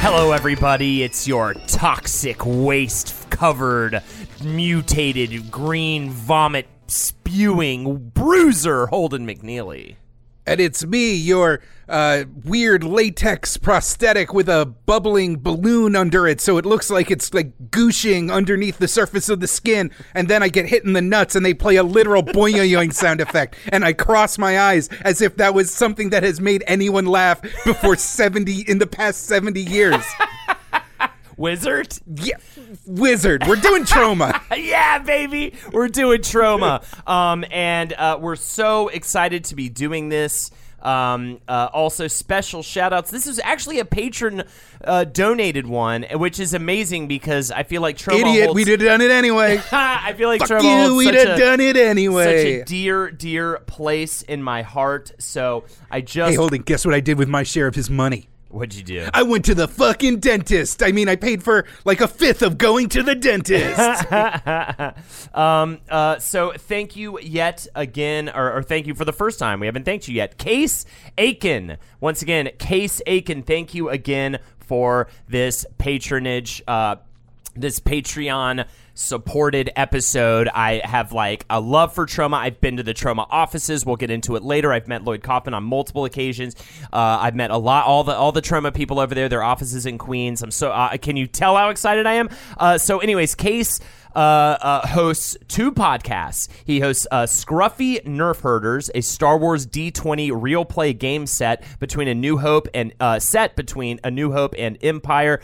Hello, everybody. It's your toxic, waste covered, mutated, green vomit spewing bruiser, Holden McNeely. And it's me, your uh, weird latex prosthetic with a bubbling balloon under it, so it looks like it's like gooshing underneath the surface of the skin. And then I get hit in the nuts, and they play a literal boing yoing sound effect. And I cross my eyes as if that was something that has made anyone laugh before seventy in the past seventy years. Wizard? Yeah, wizard. We're doing Troma. yeah, baby. We're doing Troma. Um, and uh, we're so excited to be doing this. Um, uh, also, special shout outs. This is actually a patron uh, donated one, which is amazing because I feel like Troma. Idiot, holds- we'd have done it anyway. I feel like Fuck Troma you, we'd such have a- done it anyway. Such a dear, dear place in my heart. So I just. Hey, Holden, guess what I did with my share of his money? What'd you do? I went to the fucking dentist. I mean, I paid for like a fifth of going to the dentist. um, uh, so thank you yet again, or, or thank you for the first time. We haven't thanked you yet. Case Aiken. Once again, Case Aiken, thank you again for this patronage, uh, this Patreon supported episode. I have like a love for Troma. I've been to the Troma offices. We'll get into it later. I've met Lloyd Kaufman on multiple occasions. Uh, I've met a lot, all the all the Troma people over there. Their offices in Queens. I'm so. Uh, can you tell how excited I am? Uh, so, anyways, Case uh, uh, hosts two podcasts. He hosts uh, Scruffy Nerf Herders, a Star Wars D20 real play game set between A New Hope and set between A New Hope and Empire.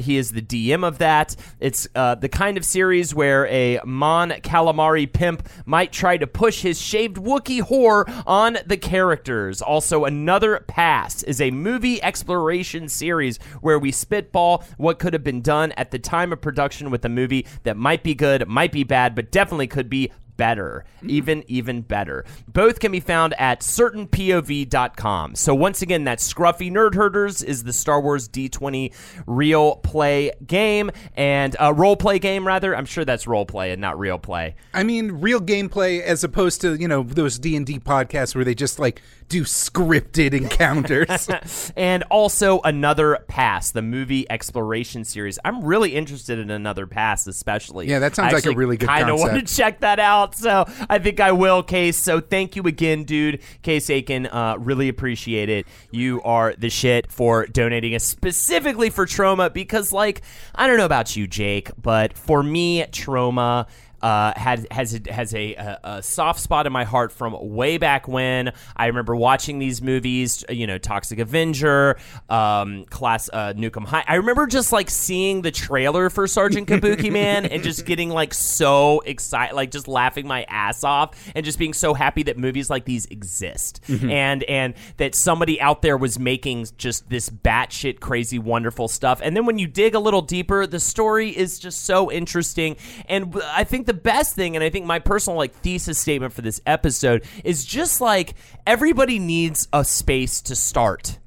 He is the DM of that. It's the kind of series where a Mon Calamari pimp might try to push his shaved Wookiee whore on the characters. Also, Another Pass is a movie exploration series where we spitball what could have been done at the time of production with a movie that might be good, might be bad, but definitely could be better, even even better. Both can be found at certainpov.com. So once again, that Scruffy Nerf Herders is the Star Wars D20 real play game and uh, role play game rather. I'm sure that's role play and not real play. I mean, real gameplay as opposed to you know those D and D podcasts where they just like do scripted encounters. and also another pass, the movie exploration series. I'm really interested in another pass, especially. Yeah, that sounds like a really good Kind of want to check that out, so I think I will, Case. So thank you again, dude. Case Aiken, uh, really appreciate it. You are the shit for donating us specifically for Troma because, like, I don't know about you, Jake, but for me, Troma uh, has has a, has a, a, a soft spot in my heart from way back when. I remember watching these movies, you know, Toxic Avenger, um, Class uh, Nuke 'Em High. I remember just like seeing the trailer for Sergeant Kabukiman and just getting like so excited, like just laughing my ass off and just being so happy that movies like these exist and and that somebody out there was making just this batshit crazy wonderful stuff. And then when you dig a little deeper, the story is just so interesting. And I think the best thing, and I think my personal like thesis statement for this episode is just like everybody needs a space to start.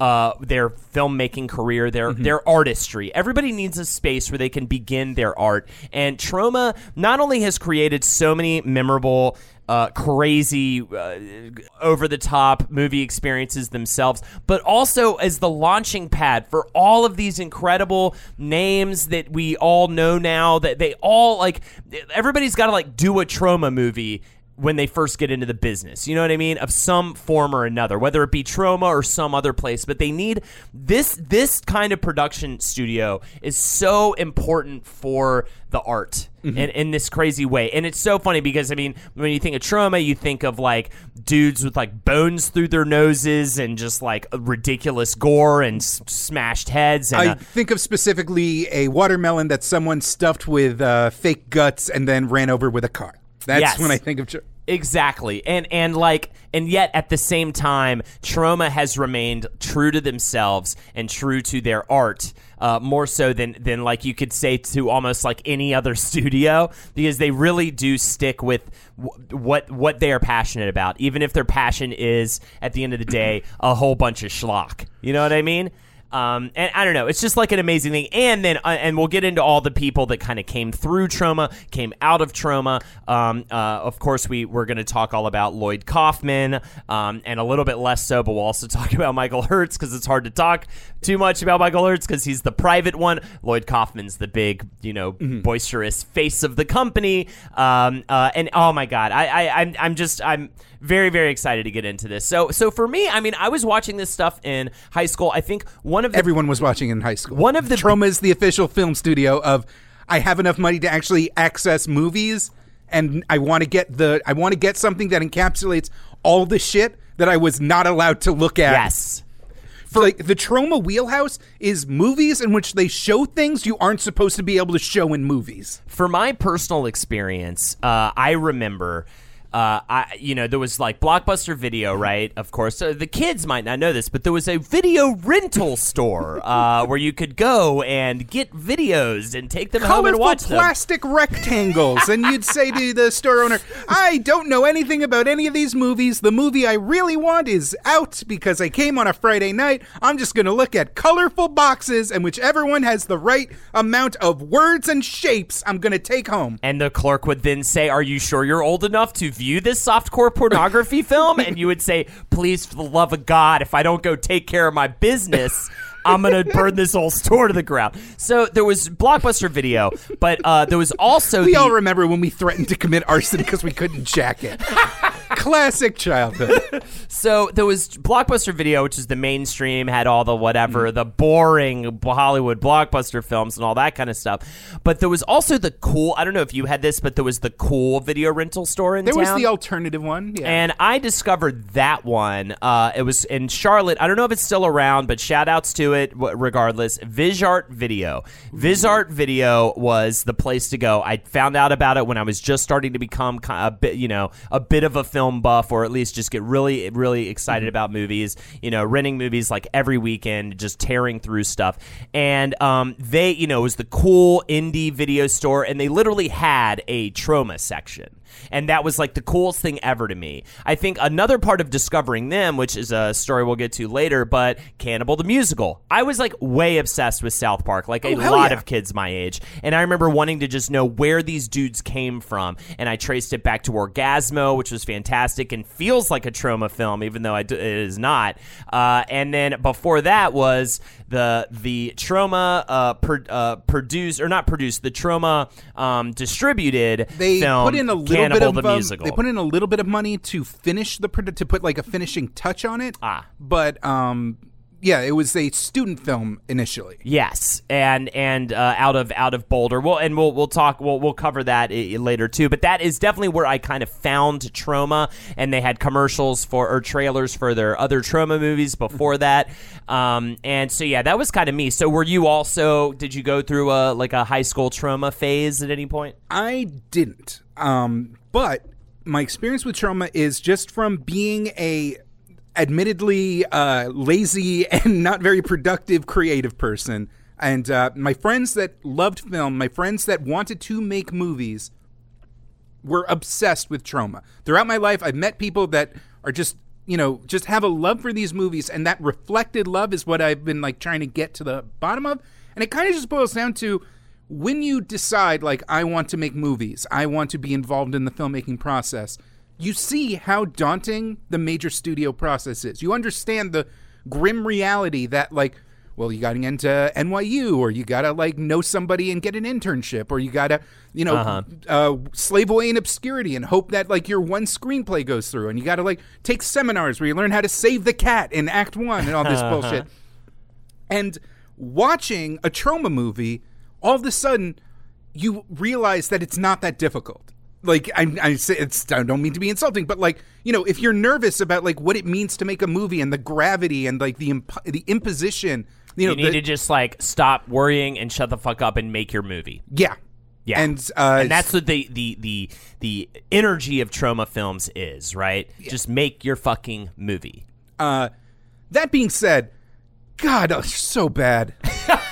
uh, their filmmaking career, their their artistry. Everybody needs a space where they can begin their art. And Troma not only has created so many memorable. Uh, crazy, uh, over the top movie experiences themselves, but also as the launching pad for all of these incredible names that we all know now. That they all like, everybody's got to like do a Troma movie when they first get into the business. You know what I mean? Of some form or another, whether it be Troma or some other place, but they need this this kind of production studio is so important for the art in, in this crazy way. And it's so funny because I mean, when you think of Troma, you think of like dudes with like bones through their noses and just like ridiculous gore and s- smashed heads and I uh, think of specifically a watermelon that someone stuffed with uh, fake guts and then ran over with a car. That's Yes. when I think of. Tr- Exactly. And and like and yet at the same time, Troma has remained true to themselves and true to their art. Uh, more so than than like you could say to almost like any other studio because they really do stick with w- what what they are passionate about even if their passion is at the end of the day a whole bunch of schlock you know what I mean um, and I don't know, it's just like an amazing thing. And then, uh, and we'll get into all the people that kind of came through Troma, came out of Troma. Um, uh, of course, we we're going to talk all about Lloyd Kaufman, um, and a little bit less so, but we'll also talk about Michael Herz because it's hard to talk too much about Michael Herz because he's the private one. Lloyd Kaufman's the big, you know, boisterous face of the company. Um, uh, and oh my God, I, I, I'm, I'm just, I'm very very excited to get into this so so for me i mean i was watching this stuff in high school i think one of the Everyone was watching in high school. One of the- Troma is the official film studio of. I have enough money to actually access movies, and I want to get the. I want to get something that encapsulates all the shit that I was not allowed to look at. yes For like the Troma wheelhouse is movies in which they show things you aren't supposed to be able to show in movies. for my personal experience, uh, I remember. Uh, I, you know, there was like Blockbuster Video, right? Of course, the kids might not know this, but there was a video rental store uh, where you could go and get videos and take them home and colorful watch them. plastic rectangles, and you'd say to the store owner, "I don't know anything about any of these movies. The movie I really want is out because I came on a Friday night. I'm just going to look at colorful boxes, and whichever one has the right amount of words and shapes, I'm going to take home." And the clerk would then say, Are you sure you're old enough to view this softcore pornography film? And you would say, Please, for the love of God, if I don't go take care of my business, I'm to burn this whole store to the ground. So there was Blockbuster Video, but uh, there was also. We the, all remember when we threatened to commit arson because we couldn't jack it. Classic childhood. So there was Blockbuster Video, which is the mainstream, had all the whatever, the boring Hollywood blockbuster films and all that kind of stuff. But there was also the cool. I don't know if you had this, but there was the cool video rental store in There was the alternative one. Yeah. And I discovered that one. Uh, it was in Charlotte. I don't know if it's still around, but shout outs to it regardless. Vizart Video. Vizart Video was the place to go. I found out about it when I was just starting to become a bit, you know, a bit of a film buff, or at least just get really, really excited about movies. You know, renting movies like every weekend, just tearing through stuff. And um, they, you know, it was the cool indie video store, and they literally had a Troma section and that was like the coolest thing ever to me. I think another part of discovering them, which is a story we'll get to later, but Cannibal the musical. I was like way obsessed with South Park, like a Oh, lot yeah. of kids my age, and I remember wanting to just know where these dudes came from, and I traced it back to Orgazmo, which was fantastic and feels like a Troma film, even though I d- it is not. Uh, and then before that was the the Troma uh, uh, produced or not produced, the Troma um, distributed they film put in a little Cannibal bit of the um, musical. they put in a little bit of money to finish the to put like a finishing touch on it. Ah. but um, yeah, it was a student film initially. Yes, and and uh, out of out of Boulder. Well, and we'll we'll talk. We'll we'll cover that i- later too. But that is definitely where I kind of found Troma, and they had commercials for or trailers for their other Troma movies before that. Um, and so yeah, that was kind of me. So were you also? Did you go through a like a high school Troma phase at any point? I didn't. Um, but my experience with Troma is just from being a admittedly uh, lazy and not very productive creative person. And uh, my friends that loved film, my friends that wanted to make movies, were obsessed with Troma. Throughout my life, I've met people that are just you know, just have a love for these movies, and that reflected love is what I've been like trying to get to the bottom of. And it kind of just boils down to when you decide, like, I want to make movies, I want to be involved in the filmmaking process, you see how daunting the major studio process is. You understand the grim reality that, like, well, you got to get into NYU, or you got to like know somebody and get an internship, or you got to, you know, Uh-huh. uh, slave away in obscurity and hope that like your one screenplay goes through, and you got to like take seminars where you learn how to save the cat in Act One and all this bullshit. And watching a Troma movie, all of a sudden, you realize that it's not that difficult. Like I, I say, it's I don't mean to be insulting, but like you know, if you're nervous about like what it means to make a movie and the gravity and like the imp- the imposition, you know, You need the- to just like stop worrying and shut the fuck up and make your movie. yeah, Yeah, and uh, and that's what the the the the energy of Troma films is, right? Just make your fucking movie. Uh, that being said, God, oh, so bad.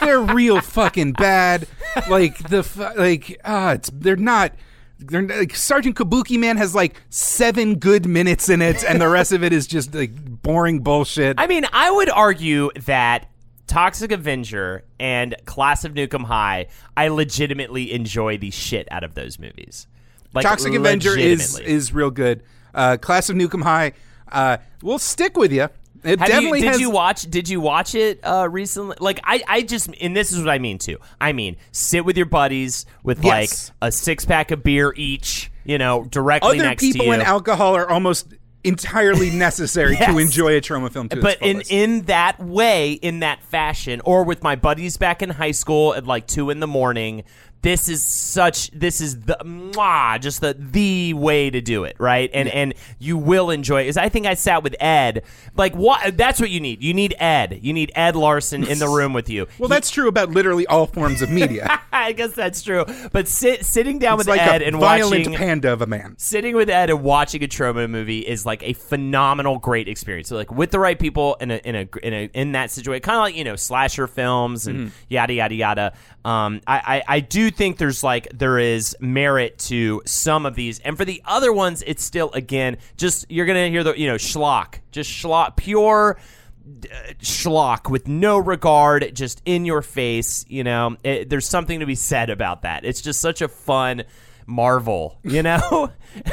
they're real fucking bad. Like the like ah, it's they're not. They're like Sergeant Kabukiman has like seven good minutes in it, and the rest of it is just like boring bullshit. I mean, I would argue that Toxic Avenger and Class of Nuke 'Em High, I legitimately enjoy the shit out of those movies. Like, Toxic Avenger is is real good. Uh, Class of Nuke 'Em High uh, we'll stick with you. It Have definitely you, did has. you watch? Did you watch it uh, recently? Like I, I just, and this is what I mean too. I mean, sit with your buddies with Yes. like a six pack of beer each, you know, directly Other next people to you. and alcohol are almost entirely necessary Yes. to enjoy a Troma film but in in that way, in that fashion, or with my buddies back in high school at like two in the morning. This is such. This is the mwah, just the the way to do it, right? And and you will enjoy. Because I think I sat with Ed. Like what? That's what you need. You need Ed. You need Ed Larson in the room with you. well, that's true about literally all forms of media. I guess that's true. But sit, sitting down it's with like Ed and violent watching panda of a man. sitting with Ed and watching a Troma movie is like a phenomenal, great experience. So like with the right people in a in a in a in that situation, kind of like you know slasher films and yada yada yada. Um, I, I I do think there's like there is merit to some of these, and for the other ones, it's still again just you're gonna hear the you know schlock, just schlock, pure schlock with no regard, just in your face. You know, it, there's something to be said about that. It's just such a fun marvel. You know,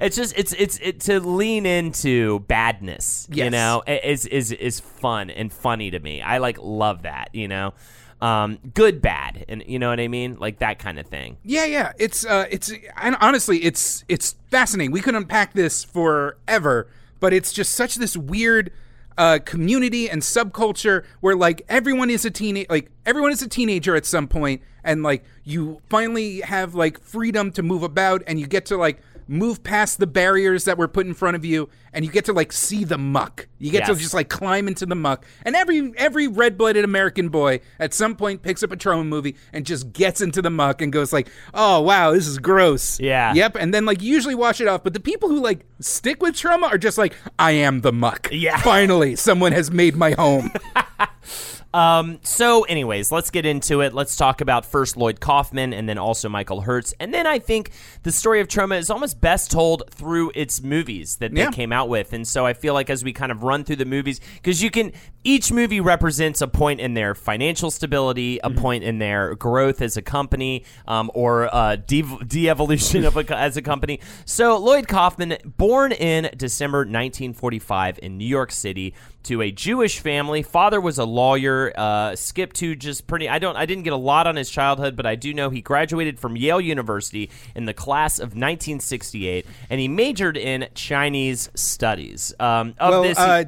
it's just it's it's it, to lean into badness. You know, is is is fun and funny to me. I like love that. You know. Um, good, bad, and you know what I mean, like that kind of thing. Yeah, yeah. It's uh, it's and honestly, it's it's fascinating. We could unpack this forever, but it's just such this weird uh, community and subculture where like everyone is a teenage, like everyone is a teenager at some point, and like you finally have like freedom to move about, and you get to like move past the barriers that were put in front of you and you get to like see the muck. You get to just like climb into the muck. And every every red-blooded american boy at some point picks up a Troma movie and just gets into the muck and goes like oh wow this is gross. Yeah. yep and then like usually wash it off. But the people who like stick with Troma are just like i am the muck. Yeah. finally someone has made my home Um, so, anyways, let's get into it. Let's talk about first Lloyd Kaufman and then also Michael Herz. And then I think the story of Troma is almost best told through its movies that they Yeah. came out with. And so I feel like as we kind of run through the movies, because you can, each movie represents a point in their financial stability, a point in their growth as a company, um, or uh, de- de-evolution of a, as a company. So Lloyd Kaufman, born in December 1945 in New York City to a Jewish family. Father was a lawyer. Uh, skipped to just pretty. I don't. I didn't get a lot on his childhood, but I do know he graduated from Yale University in the class of 1968, and he majored in Chinese studies. Um, of well this, uh,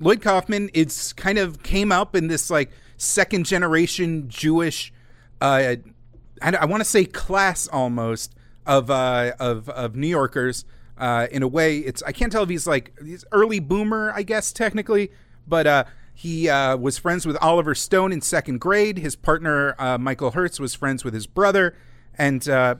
lloyd kaufman it's kind of came up in this like second generation jewish uh, I, I want to say class almost of uh, of of New Yorkers. Uh, in a way, it's I can't tell if he's like he's early boomer, I guess technically, but uh, he uh, was friends with Oliver Stone in second grade. His partner uh, Michael Herz was friends with his brother, and uh,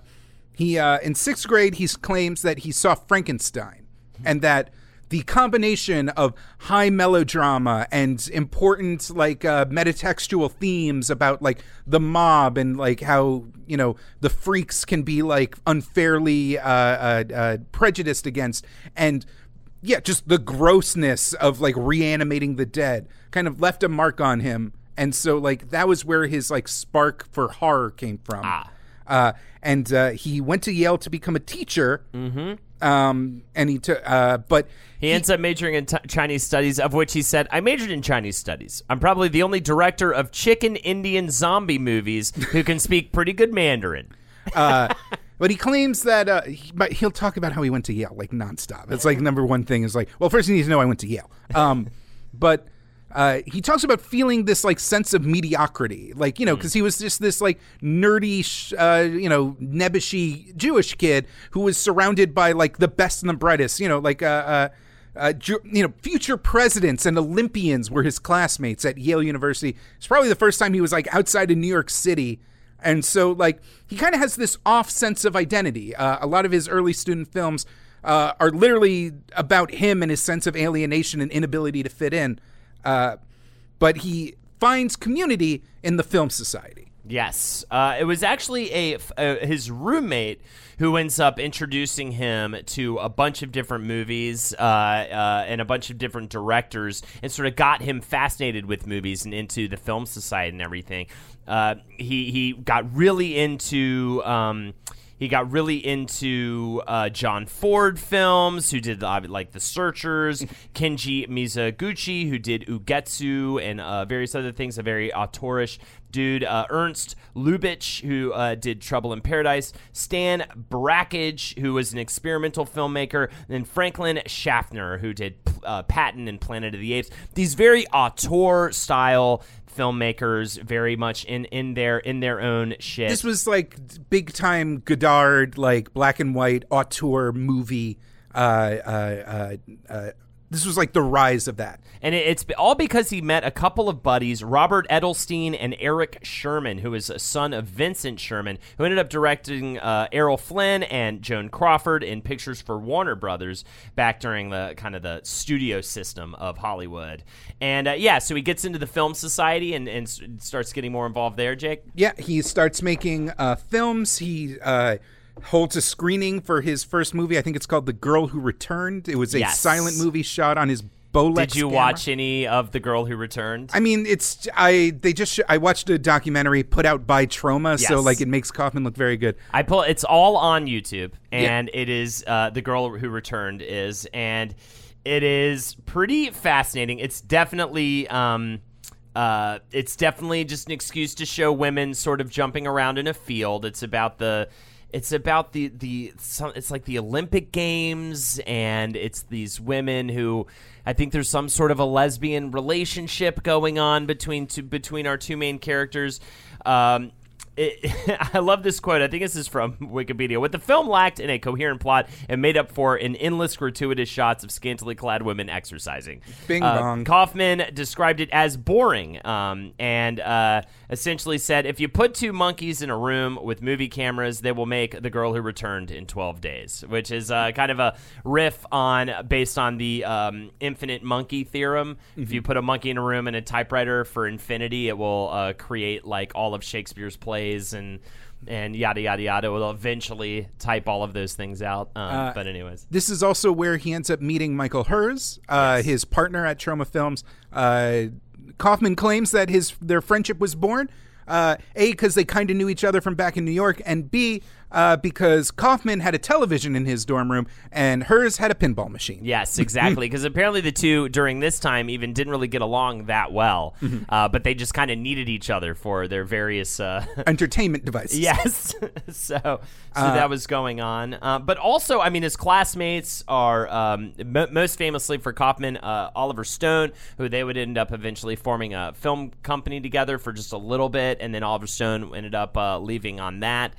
he uh, in sixth grade he claims that he saw Frankenstein, and that the combination of high melodrama and important like uh, metatextual themes about like the mob and like how you know the freaks can be like unfairly uh, uh, uh, prejudiced against and yeah, just the grossness of like reanimating the dead kind of left a mark on him. And so like that was where his like spark for horror came from. Ah. Uh, and uh, he went to Yale to become a teacher. Mm-hmm. Um, and he took, uh, but He ends up majoring in t- Chinese studies, of which he said, I majored in Chinese studies. I'm probably the only director of chicken Indian zombie movies who can speak pretty good Mandarin. uh, but he claims that uh, he, but he'll talk about how he went to Yale like nonstop. It's like number one thing is like, well, first you need to know I went to Yale. Um, but uh, he talks about feeling this like sense of mediocrity, like you know, because he was just this like nerdy, sh- uh, you know, nebbishy Jewish kid who was surrounded by like the best and the brightest, you know, like uh, uh, uh, Ju- you know, future presidents and Olympians were his classmates at Yale University. It's probably the first time he was like outside of New York City. And so, like, he kind of has this off sense of identity. Uh, a lot of his early student films uh, are literally about him and his sense of alienation and inability to fit in. But he finds community in the film society. Yes, uh, it was actually a, uh, his roommate who ends up introducing him to a bunch of different movies uh, uh, and a bunch of different directors, and sort of got him fascinated with movies and into the film society and everything. Uh, he he got really into. Um, he got really into uh, John Ford films, who did uh, like The Searchers, Kenji Mizoguchi, who did Ugetsu and uh, various other things. A very auteurish dude. Uh, Ernst Lubitsch, who uh, did Trouble in Paradise. Stan Brakhage, who was an experimental filmmaker. And Franklin Schaffner, who did uh, Patton and Planet of the Apes. These very auteur style filmmakers very much in in their in their own shit. This was like big time Godard, like black and white auteur movie. Uh, uh, uh, uh, this was like the rise of that. And it's all because he met a couple of buddies, Robert Edelstein and Eric Sherman, who is a son of Vincent Sherman, who ended up directing uh, Errol Flynn and Joan Crawford in pictures for Warner Brothers back during the kind of the studio system of Hollywood. And uh, yeah, so he gets into the film society and, and starts getting more involved there, Jake. Yeah, he starts making uh, films. He uh, holds a screening for his first movie. I think it's called The Girl Who Returned. It was a Yes. silent movie shot on his Bolex. Did you camera. watch any of The Girl Who Returned? I mean, it's I. They just I watched a documentary put out by Troma, so like it makes Kaufman look very good. I pull. It's all on YouTube, and it is uh, the girl who returned is, and it is pretty fascinating. It's definitely. Um, uh, it's definitely just an excuse to show women sort of jumping around in a field. It's about the, it's about the the some, it's like the Olympic Games, and it's these women who, I think there's some sort of a lesbian relationship going on between two, between our two main characters. Um, it, I love this quote. I think this is from Wikipedia. What the film lacked in a coherent plot and made up for in endless gratuitous shots of scantily clad women exercising. Bing Uh, bong. Kaufman described it as boring um, and uh, essentially said if you put two monkeys in a room with movie cameras, they will make The Girl Who Returned in 12 days, which is uh, kind of a riff on based on the um, infinite monkey theorem. If you put a monkey in a room and a typewriter for infinity, it will uh, create like all of Shakespeare's plays and. And yada yada yada. Will eventually type all of those things out. Um, but anyways, This is also where he ends up meeting Michael Herz, uh, his partner at Troma Films. Uh, Kaufman claims that his their friendship was born uh, a because they kind of knew each other from back in New York, and b uh, because Kaufman had a television in his dorm room and Herz had a pinball machine. Yes, exactly. Because apparently the two during this time even didn't really get along that well, uh, but they just kind of needed each other for their various. Uh, Entertainment devices. yes, so so that was going on. Uh, but also, I mean, his classmates are um, mo most famously for Kaufman, uh, Oliver Stone, who they would end up eventually forming a film company together for just a little bit, and then Oliver Stone ended up uh, leaving on that.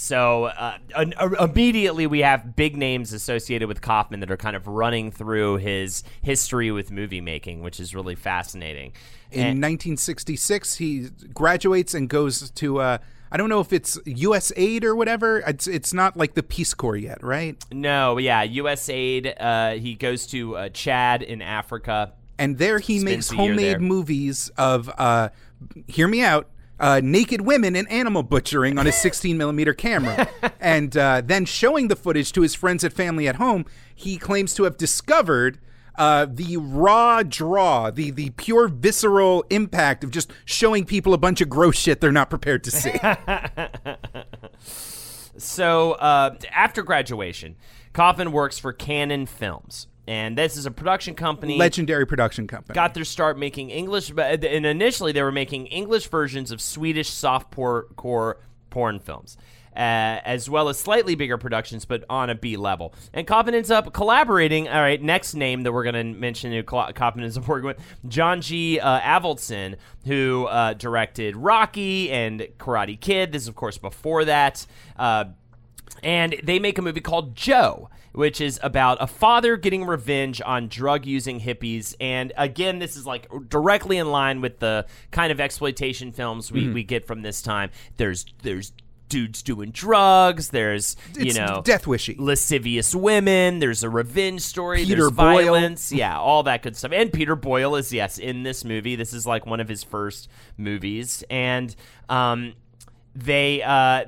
So uh, uh, immediately we have big names associated with Kaufman that are kind of running through his history with movie making, which is really fascinating. In And- 1966, he graduates and goes to. Uh, I don't know if it's U.S. Aid or whatever. It's it's not like the Peace Corps yet, right? no, yeah, USAID. Uh, he goes to uh, Chad in Africa. and there he Spends makes homemade movies of uh hear me out uh, naked women and animal butchering on his 16 millimeter camera. and uh, then showing the footage to his friends and family at home, he claims to have discovered uh, the raw draw, the the pure visceral impact of just showing people a bunch of gross shit they're not prepared to see. So uh, after graduation, Kaufman works for Cannon Films. And this is a production company. Legendary production company. got their start making English, and initially they were making English versions of Swedish softcore porn films. Uh, as well as slightly bigger productions, but on a B level. And Kaufman ends up collaborating. All right, next name that we're going to mention who Kaufman ends working with John G. Uh, Avildsen, who uh, directed Rocky and Karate Kid. This is, of course, before that. Uh, and they make a movie called Joe, which is about a father getting revenge on drug using hippies. And again, this is like directly in line with the kind of exploitation films we, we get from this time. There's there's dudes doing drugs. There's you It's know death wishy. lascivious women. There's a revenge story. Peter there's Boyle. violence. Yeah, all that good stuff. And Peter Boyle is yes in this movie. This is like one of his first movies, and um, they uh,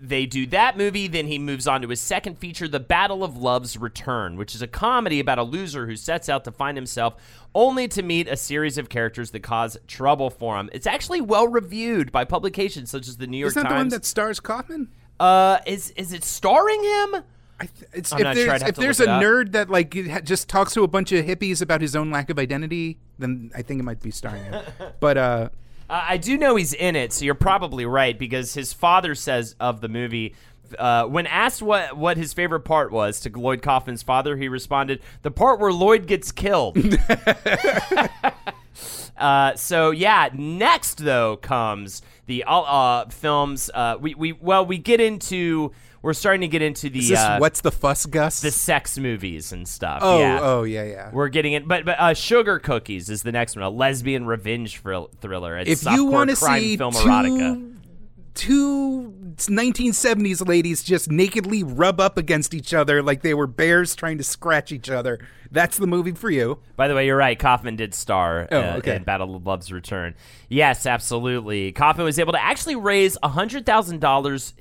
they do that movie. Then he moves on to his second feature, The Battle of Love's Return, which is a comedy about a loser who sets out to find himself only to meet a series of characters that cause trouble for him. It's actually well reviewed by publications such as the New York Times. Isn't that the one that stars Kaufman? uh, is is it starring him? I th- it's, I'm if not sure. there's, I'd if there's a nerd that like just talks to a bunch of hippies about his own lack of identity, then I think it might be starring him. but uh, Uh, I do know he's in it, so you're probably right because his father says of the movie. Uh, when asked what, what his favorite part was to Lloyd Kaufman's father, he responded, "The part where Lloyd gets killed." uh, so yeah, next though comes the uh, uh, films. Uh, we we well we get into we're starting to get into the is this uh, what's the fuss, Gus? the sex movies and stuff. oh, yeah. oh yeah, yeah. We're getting it, but but uh, Sugar Cookies is the next one, a lesbian revenge thrill- thriller. It's if you want to see film two, erotica, two 1970s ladies just nakedly rub up against each other like they were bears trying to scratch each other, that's the movie for you. By the way, you're right. Kaufman did star Oh, uh, okay. in Battle of Love's Return. Yes, absolutely. Kaufman was able to actually raise hundred thousand dollars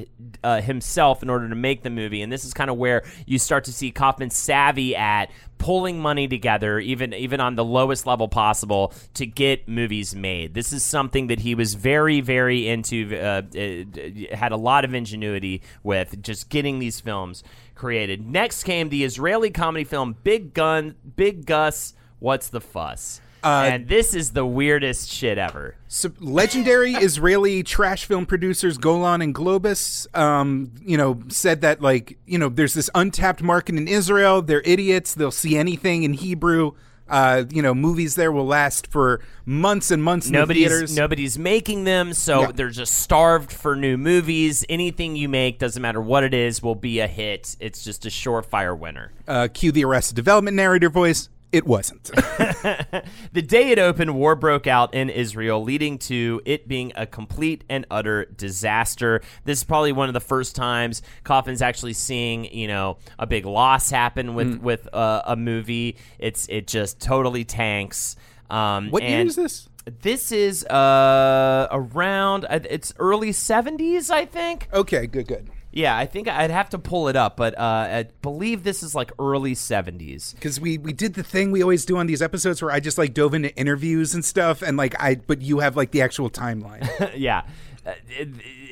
uh, himself in order to make the movie, and this is kind of where you start to see Kaufman savvy at pulling money together, even even on the lowest level possible, to get movies made. This is something that he was very, very into. Uh, uh, had a lot of ingenuity with just getting these films created. Next came the Israeli comedy film Big Gun, Big Gus. What's the fuss? Uh, and this is the weirdest shit ever. So, legendary Israeli trash film producers Golan and Globus, um, you know, said that like you know there's this untapped market in Israel. They're idiots. They'll see anything in Hebrew. Uh, you know, movies there will last for months and months in the Nobody's theaters. nobody's making them, so Yeah. they're just starved for new movies. Anything you make, doesn't matter what it is, will be a hit. It's just a surefire winner. uh, cue the Arrested Development narrator voice. It wasn't. The day it opened, war broke out in Israel, leading to it being a complete and utter disaster. This is probably one of the first times Kaufman's actually seeing, you know, a big loss happen with with uh, a movie. It's it just totally tanks. Um, what year is this? This is uh, around uh, it's early seventies, I think. Okay, good, good. Yeah, I think I'd have to pull it up, but uh, I believe this is like early seventies. Because we we did the thing we always do on these episodes where I just like dove into interviews and stuff, and like I, but you have like the actual timeline. yeah. Uh,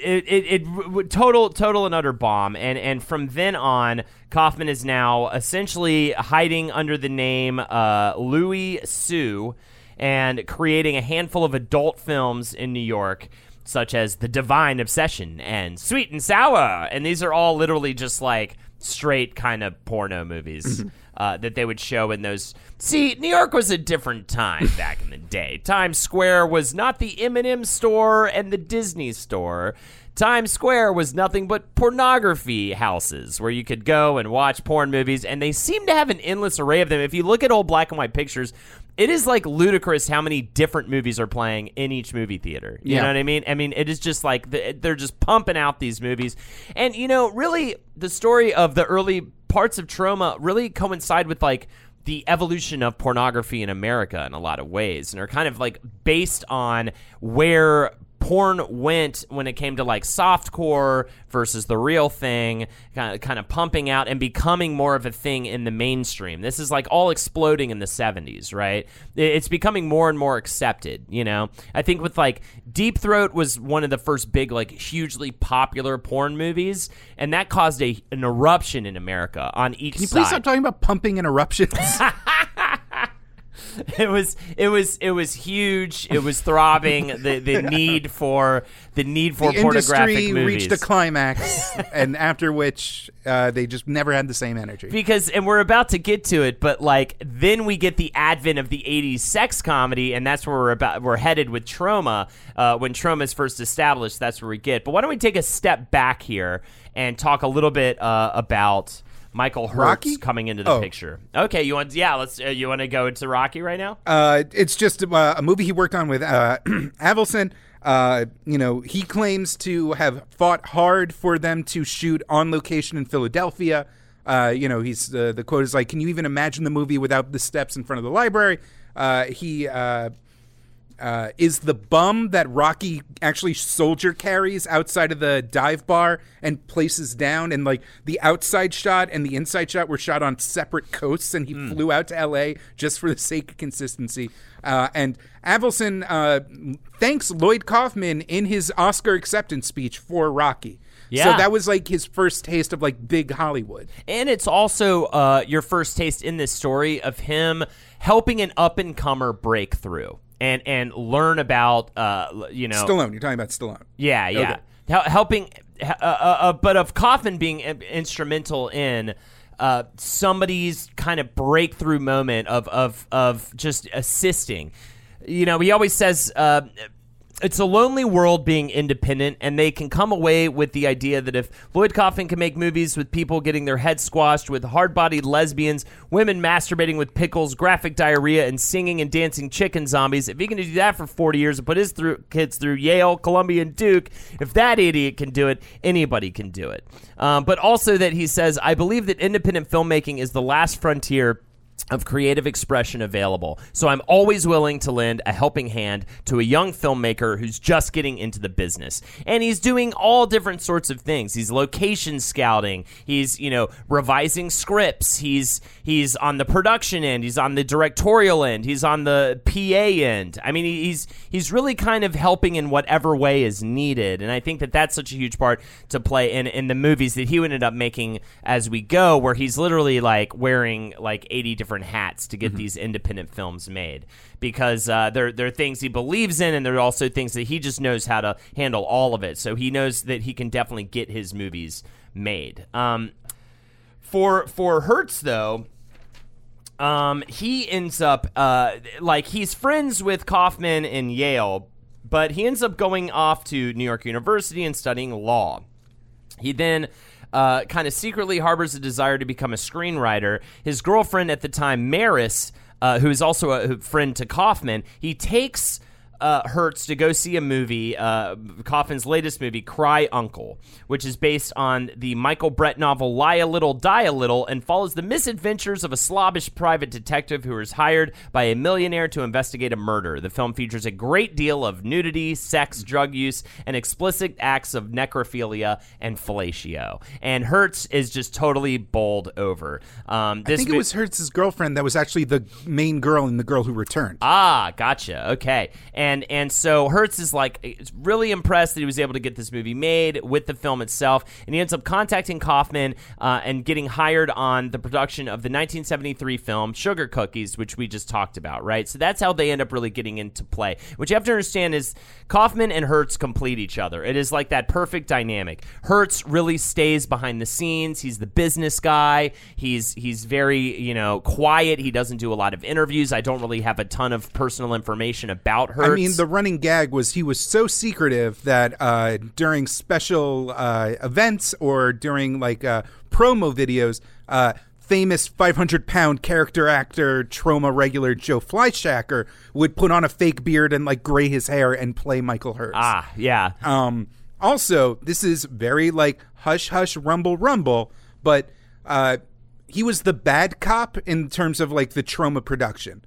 It, it, it, it total total and utter bomb and and from then on Kaufman is now essentially hiding under the name uh, Louis Su and creating a handful of adult films in New York such as The Divine Obsession and Sweet and Sour and these are all literally just like straight kind of porno movies uh, that they would show in those. See, New York was a different time back in the day. Times Square was not the M&M store and the Disney store. Times Square was nothing but pornography houses where you could go and watch porn movies, and they seem to have an endless array of them. If you look at old black and white pictures, it is like ludicrous how many different movies are playing in each movie theater. You Yeah. know what I mean? I mean, it is just like they're just pumping out these movies, and you know, really, the story of the early parts of Troma really coincide with like the evolution of pornography in America in a lot of ways, and are kind of like based on where porn went when it came to like softcore versus the real thing, kind of, kind of pumping out and becoming more of a thing in the mainstream. This is like all exploding in the 70s, right? It's becoming more and more accepted, you know? I think with like Deep Throat was one of the first big, like hugely popular porn movies, and that caused a, an eruption in America on each side. Can you side. please stop talking about pumping and eruptions? it was it was it was huge. It was throbbing. the the need for the need for the pornographic industry movies. reached a climax, and after which uh, they just never had the same energy. because and we're about to get to it but like then we get the advent of the 80s sex comedy and that's where we're about we're headed with Troma uh, when Troma is first established that's where we get but why don't we take a step back here and talk a little bit uh, about Michael Herz Rocky? coming into the Oh. picture. Okay, you want yeah, let's uh, you want to go into Rocky right now? Uh, it's just uh, a movie he worked on with uh, Avildsen. Uh, you know, he claims to have fought hard for them to shoot on location in Philadelphia. Uh, you know, he's uh, the quote is like, "Can you even imagine the movie without the steps in front of the library?" Uh, he uh, is the bum that Rocky actually soldier carries outside of the dive bar and places down, and like the outside shot and the inside shot were shot on separate coasts, and he flew out to L.A. just for the sake of consistency. Uh, and Avildsen uh, thanks Lloyd Kaufman in his Oscar acceptance speech for Rocky. Yeah. So that was like his first taste of like big Hollywood. And it's also uh, your first taste in this story of him helping an up and comer break through and and learn about uh, you know Stallone, you're talking about Stallone. Yeah, yeah. Okay. Helping, uh, uh, uh, but of Kaufman being instrumental in uh, somebody's kind of breakthrough moment of of of just assisting. You know, he always says. It's a lonely world being independent, and they can come away with the idea that if Lloyd Kaufman can make movies with people getting their heads squashed, with hard bodied lesbians, women masturbating with pickles, graphic diarrhea, and singing and dancing chicken zombies, if he can do that for 40 years and put his kids through Yale, Columbia, and Duke, if that idiot can do it, anybody can do it. Um, but also that he says, I believe that independent filmmaking is the last frontier of creative expression available. So I'm always willing to lend a helping hand to a young filmmaker who's just getting into the business. And he's doing all different sorts of things. He's location scouting, he's, you know, revising scripts, he's he's on the production end, he's on the directorial end, he's on the PA end. I mean, he's he's really kind of helping in whatever way is needed. And I think that that's such a huge part to play in in the movies that he ended up making as we go where he's literally like wearing like 80 different hats to get these independent films made. Because uh, there, there are things he believes in and there are also things that he just knows how to handle all of it. So he knows that he can definitely get his movies made. Um, for for herz though um, he ends up uh, like he's friends with kaufman in yale but he ends up going off to new york university and studying law. He then uh, kind of secretly harbors a desire to become a screenwriter. His girlfriend at the time, Maris, uh, who is also a friend to Kaufman, he takes uh, Herz to go see a movie, uh, Kaufman's latest movie, Cry Uncle, which is based on the Michael Brett novel Lie a Little, Die a Little, and follows the misadventures of a slobbish private detective who is hired by a millionaire to investigate a murder. The film features a great deal of nudity, sex, drug use, and explicit acts of necrophilia and fellatio. And Herz is just totally bowled over. Um, I think it was Herz's girlfriend that was actually the main girl in The Girl Who Returned. Ah, gotcha. Okay, and and and so Herz is like is really impressed that he was able to get this movie made with the film itself, and he ends up contacting Kaufman uh, and getting hired on the production of the 1973 film Sugar Cookies, which we just talked about. Right, so that's how they end up really getting into play. What you have to understand is Kaufman and Herz complete each other. It is like that perfect dynamic. Herz really stays behind the scenes. He's the business guy. He's he's very you know quiet. He doesn't do a lot of interviews. I don't really have a ton of personal information about Herz. I mean, the running gag was he was so secretive that uh, during special uh, events or during like uh, promo videos, uh, famous 500 pound character actor, Troma regular Joe Fleishaker would put on a fake beard and like gray his hair and play Michael Herz. ah, yeah. Um, also, this is very like hush hush rumble rumble, but uh, he was the bad cop in terms of like the Troma production.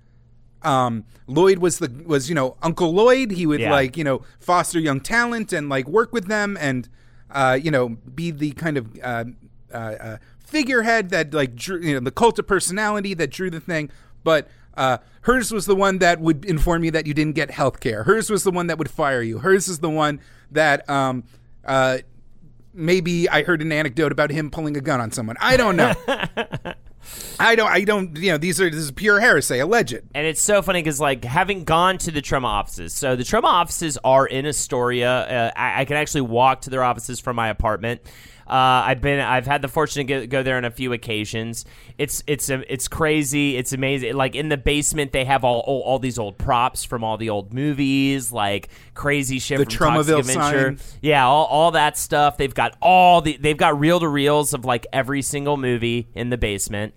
Um, Lloyd was the was you know Uncle Lloyd. He would Yeah. like you know foster young talent and like work with them and uh, you know be the kind of uh, uh, uh, figurehead that like drew you know the cult of personality that drew the thing. But uh, herz was the one that would inform you that you didn't get health care. Herz was the one that would fire you. Herz is the one that um, uh, maybe I heard an anecdote about him pulling a gun on someone. I don't know. I don't. I don't. You know, these are this is pure heresy, alleged. And it's so funny because, like, having gone to the Troma offices, so the Troma offices are in Astoria. Uh, I, I can actually walk to their offices from my apartment. Uh, I've been, I've had the fortune to go there on a few occasions. It's, it's, a, it's crazy. It's amazing. Like in the basement, they have all, all, all these old props from all the old movies, like crazy shit The from Toxic Tromaville Adventure. sign. Yeah, all, all that stuff. They've got all the, they've got reel to reels of like every single movie in the basement.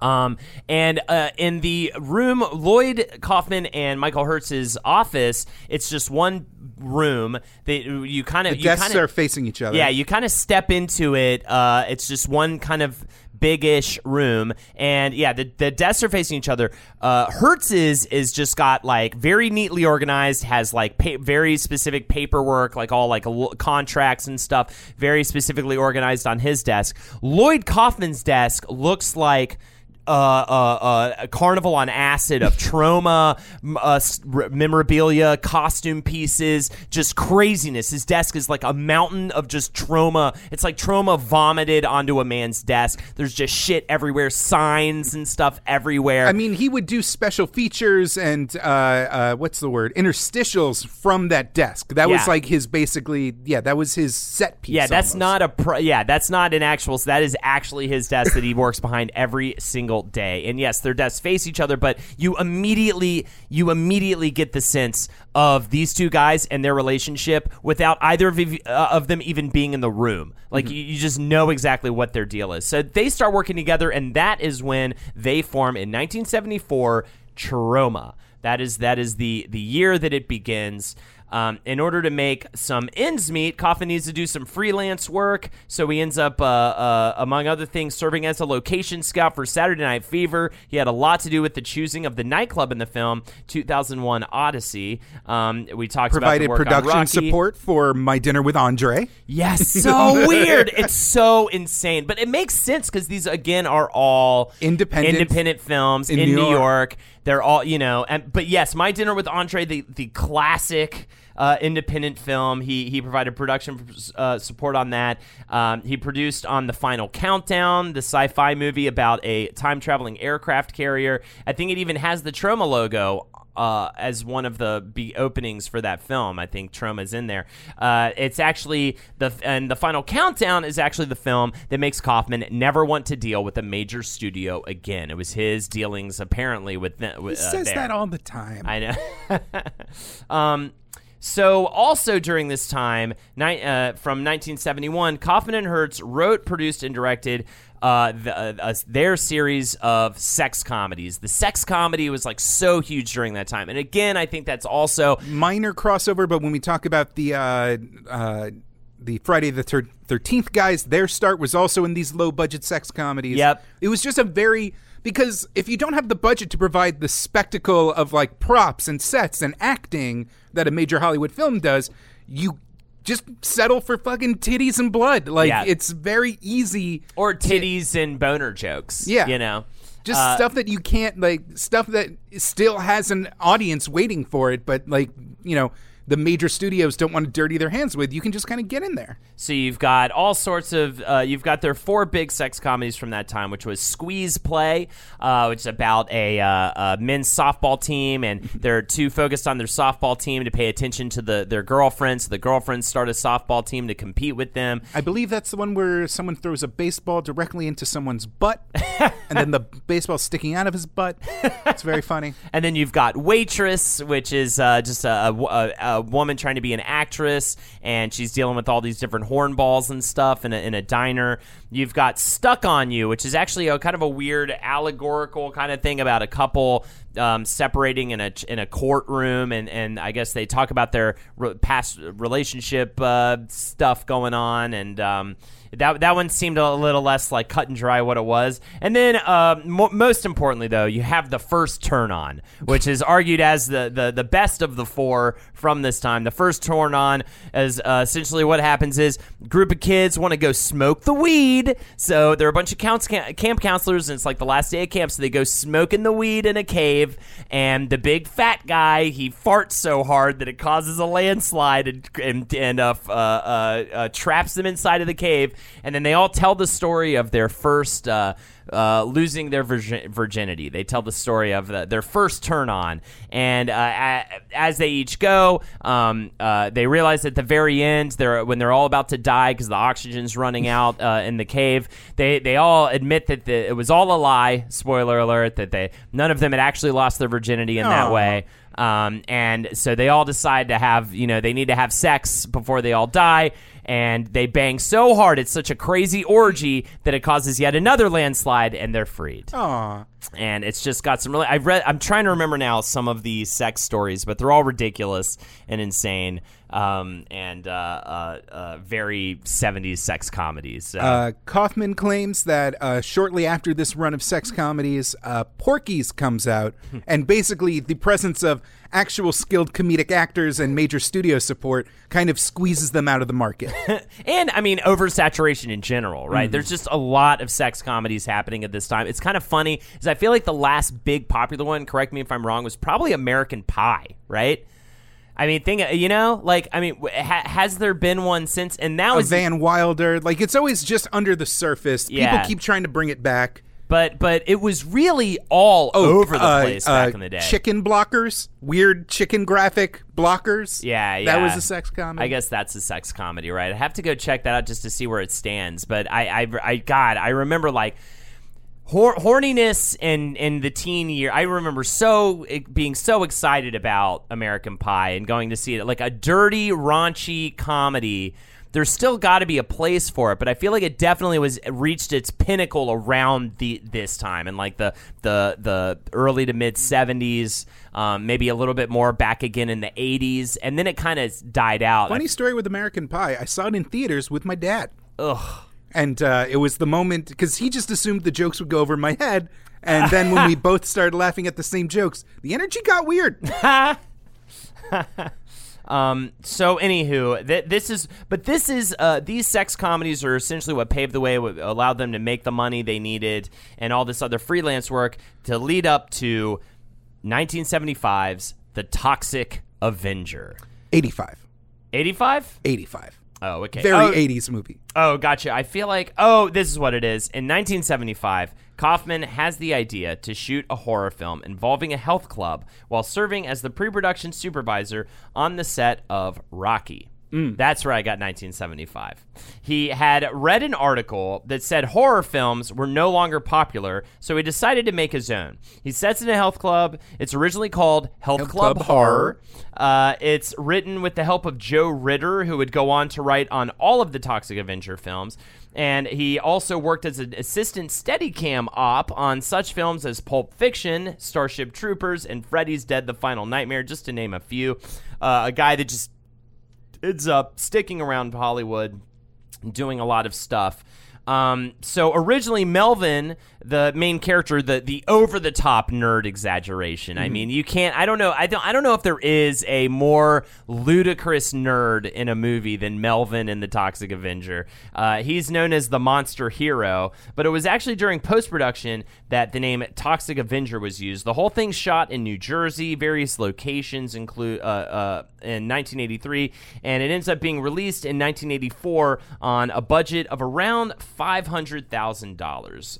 Um, and uh, in the room, Lloyd Kaufman and Michael Herz's office, it's just one room. That you kind of The you desks kind of are facing each other. yeah, you kind of step into it. Uh, it's just one kind of big-ish room, and yeah, the, the desks are facing each other. Uh, Herz's is just got like very neatly organized, has like pa- very specific paperwork, like all like l- contracts and stuff, very specifically organized on his desk. Lloyd Kaufman's desk looks like uh, uh, uh, a carnival on acid of Troma, uh, memorabilia, costume pieces, just craziness. His desk is like a mountain of just Troma. It's like Troma vomited onto a man's desk. There's just shit everywhere, signs and stuff everywhere. I mean, he would do special features and uh, uh, what's the word? Interstitials from that desk. That Yeah. was like his basically. Yeah, that was his set piece. yeah, that's almost. not a pro- yeah, that's not an actual. so That is actually his desk that he works behind every single day. And yes, their desks face each other, but you immediately you immediately get the sense of these two guys and their relationship without either of, uh, of them even being in the room. Like you, you just know exactly what their deal is. So they start working together, and that is when they form in 1974 Troma. That is that is the the year that it begins. Um, in order to make some ends meet, Kaufman needs to do some freelance work. So he ends up, uh, uh, among other things, serving as a location scout for Saturday Night Fever. He had a lot to do with the choosing of the nightclub in the film 2001 Odyssey. Um, we talked provided about the work on production support for My Dinner with Andre. Yes, so weird. It's so insane, but it makes sense because these again are all Independent- independent films in, in New New York. York. They're all you know, and but yes, My Dinner with Andre, the the classic. Uh, independent film. He he provided production uh, support on that. Um, he produced on the Final Countdown, the sci-fi movie about a time traveling aircraft carrier. I think it even has the Troma logo uh, as one of the be openings for that film. I think Troma's in there. Uh, it's actually the and the final countdown is actually the film that makes Kaufman never want to deal with a major studio again. It was his dealings apparently with, with He uh, says there. that all the time. I know. um, so also during this time, ni- uh, from 1971, Kaufman and Herz wrote, produced, and directed uh, the, uh, their series of sex comedies. The sex comedy was like so huge during that time, and again, I think that's also Minor crossover, but when we talk about the uh, uh, the Friday the Thirteenth guys, their start was also in these low budget sex comedies. Yep. It was just a very because if you don't have the budget to provide the spectacle of like props and sets and acting that a major Hollywood film does, you just settle for fucking titties and blood. Like Yeah. it's very easy or titties and boner jokes. Yeah. you know. just Uh, stuff that you can't like stuff that still has an audience waiting for it but like you know the major studios don't want to dirty their hands with you can just kind of get in there So you've got all sorts of uh, you've got their four big sex comedies from that time, which was Squeeze Play, uh, which is about a, uh, a men's softball team, and they're too focused on their softball team to pay attention to the their girlfriends. The girlfriends start a softball team to compete with them. i believe that's the one where someone throws a baseball directly into someone's butt and then the baseball's sticking out of his butt it's very funny And then you've got Waitress, which is uh, just a, a, a woman trying to be an actress, and she's dealing with all these different hornballs and stuff in a, in a diner. You've got Stuck on You, which is actually a kind of a weird allegorical kind of thing about a couple um, separating in a in a courtroom, and, and I guess they talk about their re- past relationship uh, stuff going on, and um, that that one seemed a little less like cut and dry what it was. And then, uh, mo- most importantly, though, you have the first turn on, which is argued as the, the the best of the four from this time. The first turn on is uh, essentially what happens is group of kids want to go smoke the weed, so there are a bunch of camp counselors, and it's like the last day of camp, so they go smoking the weed in a cave, and the big fat guy he farts so hard that it causes a landslide and and, and uh, uh, uh, uh, traps them inside of the cave. And then they all tell the story of their first uh, losing their virgin- virginity. They tell the story of the, their first turn on, and uh, as they each go, um, uh, they realize at the very end, they're when they're all about to die because the oxygen's running out uh, in the cave. They they all admit that the, it was all a lie. Spoiler alert: that they none of them had actually lost their virginity in that way. Um, and so they all decide to have, you know, they need to have sex before they all die and they bang so hard it's such a crazy orgy that it causes yet another landslide and they're freed. Aw. And it's just got some really I've read I'm trying to remember now some of the sex stories, but they're all ridiculous and insane. Um, and uh, uh, uh, very 70s sex comedies. So. Uh, Kaufman claims that uh, shortly after this run of sex comedies, uh, Porky's comes out, and basically the presence of actual skilled comedic actors and major studio support kind of squeezes them out of the market. and I mean oversaturation in general, right? There's just a lot of sex comedies happening at this time. It's kind of funny because I feel like the last big popular one, correct me if I'm wrong, was probably American Pie, right? I mean, think you know, like I mean, ha- has there been one since? And now is Van Wilder, like it's always just under the surface. Yeah. People keep trying to bring it back. but but it was really all over the uh, place uh, back in the day. Chicken blockers, weird chicken graphic blockers. Yeah, yeah. That was a sex comedy. I guess that's a sex comedy, right? I have to go check that out just to see where it stands. But I, I, I God, I remember like hor- horniness and and the teen year. I remember so being so excited about American Pie and going to see it, like a dirty, raunchy comedy. There's still got to be a place for it, but I feel like it definitely was reached its pinnacle around the this time and like the the the early to mid 70s, um, maybe a little bit more back again in the 80s, and then it kind of died out. Funny story with American Pie. I saw it in theaters with my dad. Ugh. And uh, it was the moment because he just assumed the jokes would go over my head. And then when we both started laughing at the same jokes, the energy got weird. Um, so anywho, th- this is, but this is, uh, these sex comedies are essentially what paved the way, what allowed them to make the money they needed, and all this other freelance work to lead up to 1975's The Toxic Avenger. 85. 85? 85. Oh, okay. Very oh, 80s movie. Oh, gotcha. I feel like, oh, this is what it is. In 1975, Kaufman has the idea to shoot a horror film involving a health club while serving as the pre production supervisor on the set of Rocky. That's where I got 1975. He had read an article that said horror films were no longer popular, so he decided to make his own. He sets in a health club. It's originally called Health, Health Club, Club Horror. Horror. Uh, it's written with the help of Joe Ritter, who would go on to write on all of the Toxic Avenger films. And he also worked as an assistant Steadicam op on such films as Pulp Fiction, Starship Troopers, and Freddy's Dead: The Final Nightmare, just to name a few. Uh, a guy that just ends up sticking around Hollywood, doing a lot of stuff. Um, so originally Melvin, the main character, the the over the top nerd exaggeration. I mean, you can't. I don't know. I don't. I don't know if there is a more ludicrous nerd in a movie than Melvin in the Toxic Avenger. Uh, he's known as the monster hero, but it was actually during post production that the name Toxic Avenger was used. The whole thing shot in New Jersey, various locations include uh, uh, in 1983, and it ends up being released in 1984 on a budget of around five hundred thousand dollars.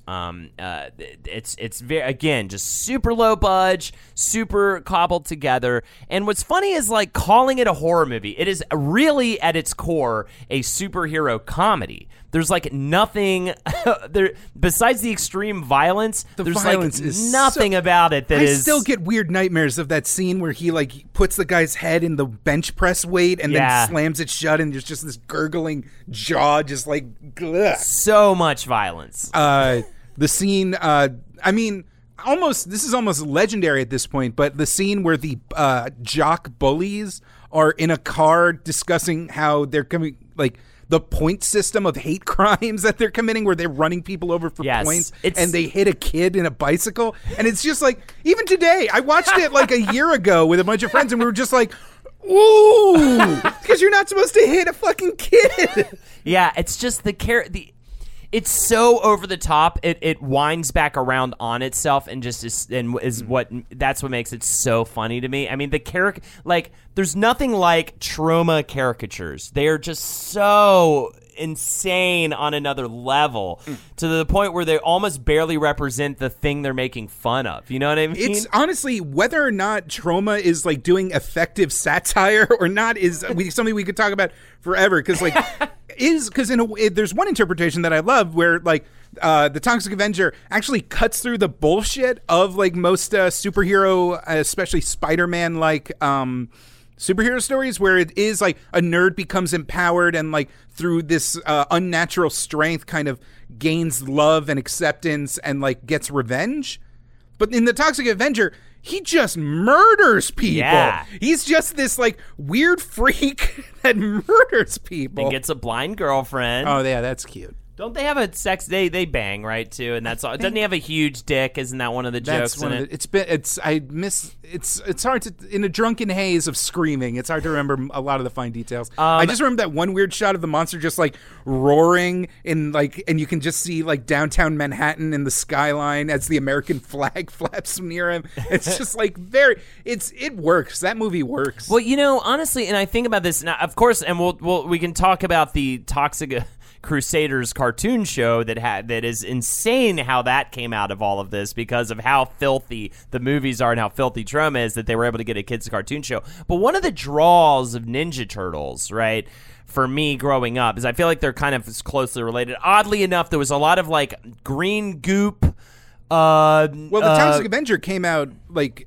Uh, it's it's very again just super low budge, super cobbled together. And what's funny is like calling it a horror movie. It is really at its core a superhero comedy. There's like nothing there besides the extreme violence. The there's violence like is nothing so- about it that I is- still get weird nightmares of that scene where he like puts the guy's head in the bench press weight and Yeah. then slams it shut, and there's just this gurgling jaw, just like. Ugh. so much violence. Uh, the scene. Uh, I mean, almost this is almost legendary at this point, but the scene where the uh, jock bullies are in a car discussing how they're coming like the point system of hate crimes that they're committing where they're running people over for Yes, points and they hit a kid in a bicycle and it's just like even today I watched it like a year ago with a bunch of friends and we were just like ooh because you're not supposed to hit a fucking kid Yeah, it's just the care the it's so over the top. It it winds back around on itself and just is and is mm. what that's what makes it so funny to me. I mean, the character like there's nothing like Troma caricatures. They are just so insane on another level mm. to the point where they almost barely represent the thing they're making fun of. You know what I mean? It's honestly whether or not Troma is like doing effective satire or not is uh, something we could talk about forever. Because like is because in a way, there's one interpretation that I love where like uh, the Toxic Avenger actually cuts through the bullshit of like most uh, superhero, especially Spider-Man like. Um, superhero stories where it is like a nerd becomes empowered and like through this uh, unnatural strength kind of gains love and acceptance and like gets revenge but in the Toxic Avenger, he just murders people. Yeah. He's just this like weird freak that murders people. and gets a blind girlfriend. oh yeah, that's cute. Don't they have a sex? They they bang right too, and that's all. Doesn't he have a huge dick? Isn't that one of the That's jokes one in of it? the, it's been it's I miss it's it's hard to in a drunken haze of screaming. It's hard to remember a lot of the fine details. Um, I just remember that one weird shot of the monster just like roaring in like and you can just see like downtown Manhattan in the skyline as the American flag flaps near him. It's just like very it's it works. That movie works. Well, you know, honestly, and I think about this now. Of course, and we'll, we'll we can talk about the Toxic Crusaders cartoon show that had that is insane how that came out of all of this because of how filthy the movies are and how filthy Troma is that they were able to get a kids cartoon show. But one of the draws of Ninja Turtles, right? For me growing up, is I feel like they're kind of closely related. Oddly enough, there was a lot of like green goop. Uh, Well, the uh, Toxic Avenger came out like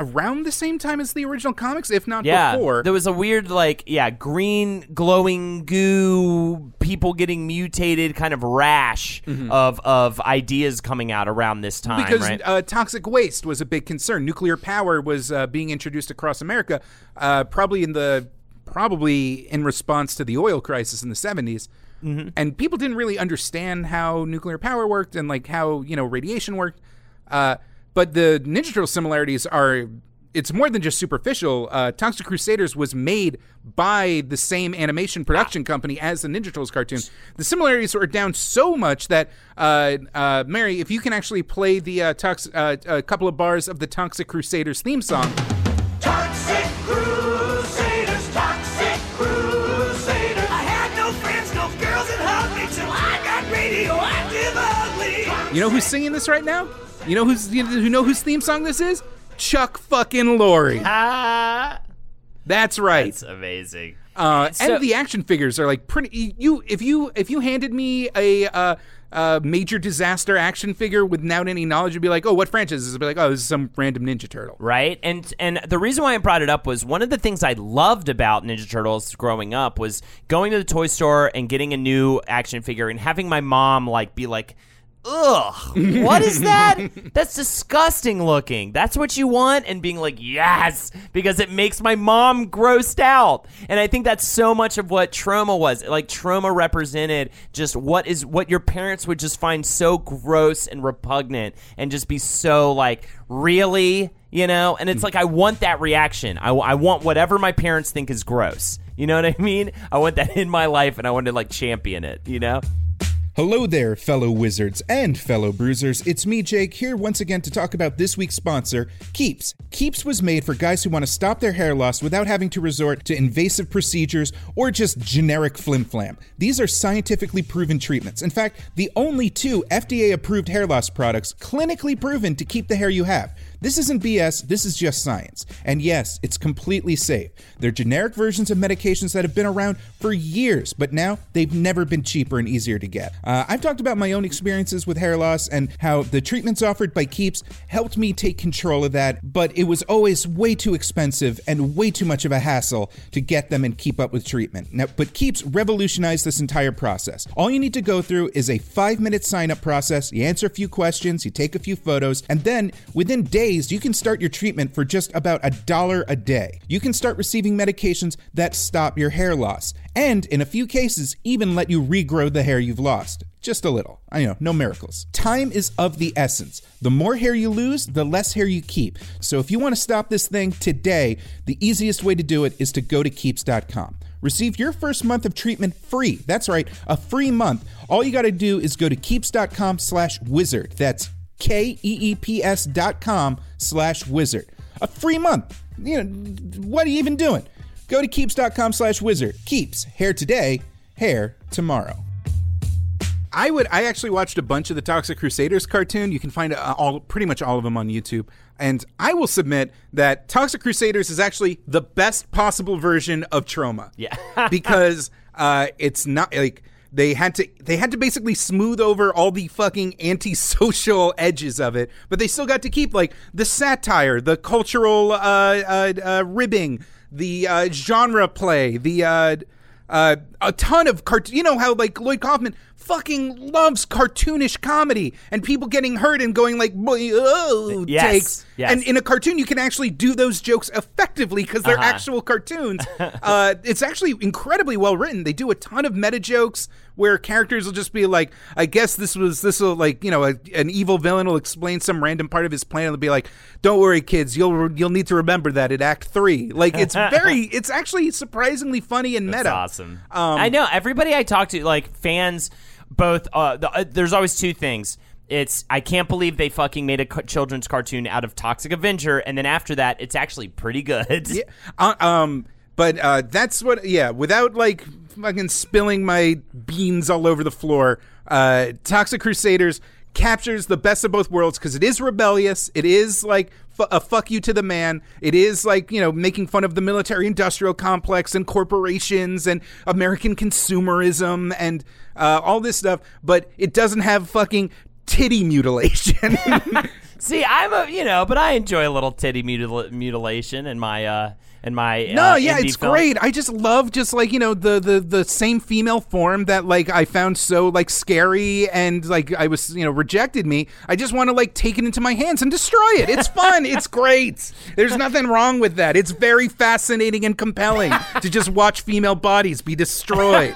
around the same time as the original comics, if not yeah, before. there was a weird like yeah, green glowing goo, people getting mutated, kind of rash of of ideas coming out around this time, because right? uh, toxic waste was a big concern. Nuclear power was uh, being introduced across America, uh, probably in the probably in response to the oil crisis in the 70s. Mm-hmm. And people didn't really understand how nuclear power worked and like how you know radiation worked. Uh, but the Ninja Turtle similarities are. It's more than just superficial. Uh, Toxic Crusaders was made by the same animation production company as the Ninja Turtles cartoon. The similarities are down so much that, uh, uh, Mary, if you can actually play the uh, tox- uh, a couple of bars of the Toxic Crusaders theme song, Toxic Crusaders, Toxic Crusaders. I had no friends, no girls that hugged me till I got radioactive ugly. you know who's singing this right now? You know who's you know, who know whose theme song this is? Chuck fucking Lorre. ah, That's right. That's amazing. Uh, So- and the action figures are like pretty. You if you if you handed me a uh, uh, major disaster action figure without any knowledge, you'd be like, oh, what franchise is? this? I'd be like, oh, this is some random Ninja Turtle. right? And and the reason why I brought it up was one of the things I loved about Ninja Turtles growing up was going to the toy store and getting a new action figure and having my mom like be like. Ugh, what is that? That's disgusting looking. That's what you want? And being like, yes, because it makes my mom grossed out. And I think that's so much of what Troma was. Like, Troma represented just what is what your parents would just find so gross and repugnant and just be so like, really? You know? And it's hmm. like, I want that reaction. I, I want whatever my parents think is gross. You know what I mean? I want that in my life and I want to like champion it, you know? Hello there, fellow wizards and fellow bruisers. It's me, Jake, here once again to talk about this week's sponsor, Keeps. Keeps was made for guys who want to stop their hair loss without having to resort to invasive procedures or just generic flim-flam. These are scientifically proven treatments. In fact, the only two FDA approved hair loss products clinically proven to keep the hair you have. This isn't BS, this is just science. And yes, it's completely safe. They're generic versions of medications that have been around for years, but now they've never been cheaper and easier to get. Uh, I've talked about my own experiences with hair loss and how the treatments offered by Keeps helped me take control of that, but it was always way too expensive and way too much of a hassle to get them and keep up with treatment. Now, but Keeps revolutionized this entire process. All you need to go through is a five minute sign up process. You answer a few questions, you take a few photos, and then within days, you can start your treatment for just about a dollar a day. You can start receiving medications that stop your hair loss, and in a few cases, even let you regrow the hair you've lost. Just a little. I know, no miracles. Time is of the essence. The more hair you lose, the less hair you keep. So if you want to stop this thing today, the easiest way to do it is to go to keeps.com. Receive your first month of treatment free. That's right, a free month. All you got to do is go to keeps.com slash wizard. That's K-E-E-P-S dot com slash wizard. A free month. You know, what are you even doing? Go to keeps.com slash wizard. Keeps, hair today, hair tomorrow. I would. I actually watched a bunch of the Toxic Crusaders cartoon. You can find uh, all, pretty much all of them on YouTube. And I will submit that Toxic Crusaders is actually the best possible version of Troma. Yeah. because uh, it's not like they had to. They had to basically smooth over all the fucking antisocial edges of it, but they still got to keep like the satire, the cultural uh, uh, uh, ribbing, the uh, genre play, the. Uh, uh, a ton of cart. You know how like Lloyd Kaufman fucking loves cartoonish comedy and people getting hurt and going like "Boy, oh Yes, takes. yes. And in a cartoon, you can actually do those jokes effectively because they're Uh-huh. actual cartoons. uh, it's actually incredibly well written. They do a ton of meta jokes where characters will just be like, "I guess this was this will like you know a, an evil villain will explain some random part of his plan and be like, "Don't worry, kids, you'll you'll need to remember that at Act Three. Like it's very it's actually surprisingly funny and meta. Awesome. Um, I know everybody I talk to, like fans, both. Uh, the, uh, there's always two things. It's I can't believe they fucking made a co- children's cartoon out of Toxic Avenger, and then after that, it's actually pretty good. Yeah, uh, um, but uh, that's what. Yeah, without like fucking spilling my beans all over the floor. Uh, Toxic Crusaders captures the best of both worlds because it is rebellious. It is like a fuck you to the man. It is like you know making fun of the military-industrial complex and corporations and American consumerism and uh, all this stuff. But it doesn't have fucking titty mutilation. See, I'm a you know, but I enjoy a little titty mutil- mutilation in my uh in my No, uh, yeah, it's film. great. I just love just like you know the the the same female form that like I found so like scary and like I was you know rejected me. I just want to like take it into my hands and destroy it. It's fun. it's great. There's nothing wrong with that. It's very fascinating and compelling to just watch female bodies be destroyed.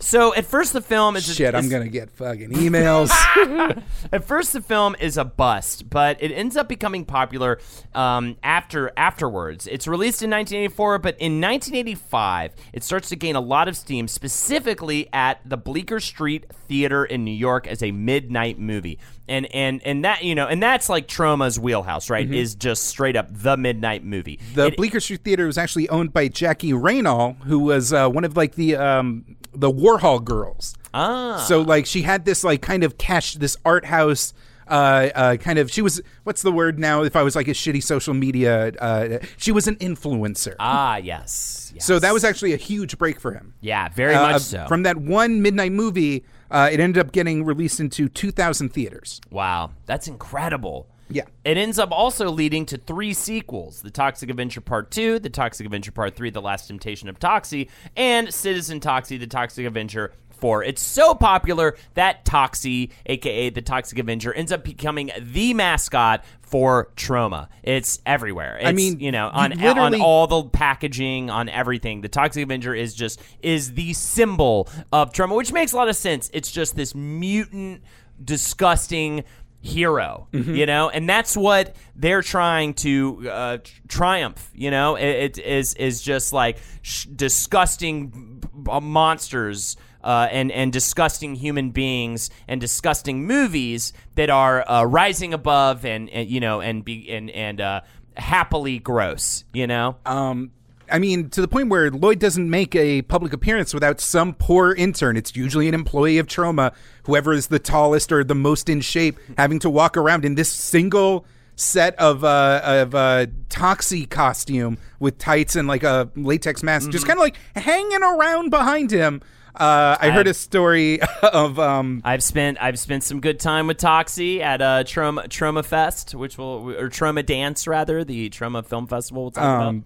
So at first the film is Shit, I'm is- gonna get fucking emails. At first, the film is a bust, but it ends up becoming popular um, after afterwards. It's released in 1984, but in 1985, it starts to gain a lot of steam, specifically at the Bleecker Street Theater in New York as a midnight movie. And and and that you know, and that's like Troma's wheelhouse, right? Is just straight up the midnight movie. Mm-hmm. The It- Bleecker Street Theater was actually owned by Jackie Raynal, who was uh, one of like the um, the Warhol girls. Ah. So like she had this like kind of cash this art house. Uh, uh, kind of she was what's the word now if i was like a shitty social media uh, she was an influencer ah, yes, yes. so that was actually a huge break for him yeah, very Uh, much so. from that one midnight movie uh, it ended up getting released into 2000 theaters Wow, that's incredible. Yeah. It ends up also leading to three sequels The Toxic Avenger Part 2, The Toxic Avenger Part 3, The Last Temptation of Toxie, and Citizen Toxie, The Toxic Avenger 4. It's so popular that Toxie, aka The Toxic Avenger, ends up becoming the mascot for Troma. It's everywhere. It's, mean, you know, you on, on all the packaging, on everything. The Toxic Avenger is just, is the symbol of Troma, which makes a lot of sense. It's just this mutant, disgusting hero Mm-hmm. you know? And that's what they're trying to uh, triumph you know? It, it is is just like sh- disgusting b- b- monsters uh, and and disgusting human beings and disgusting movies that are uh, rising above and, and you know and be and and uh, happily gross you know? Um I mean, to the point where Lloyd doesn't make a public appearance without some poor intern. It's usually an employee of Troma, whoever is the tallest or the most in shape, having to walk around in this single set of uh of uh Toxie costume with tights and like a latex mask, Mm-hmm. just kind of like hanging around behind him. Uh, I heard a story of um I've spent I've spent some good time with Toxie at uh, Troma Troma Fest, which will or TromaDance rather, the Troma Film Festival. We'll talk um,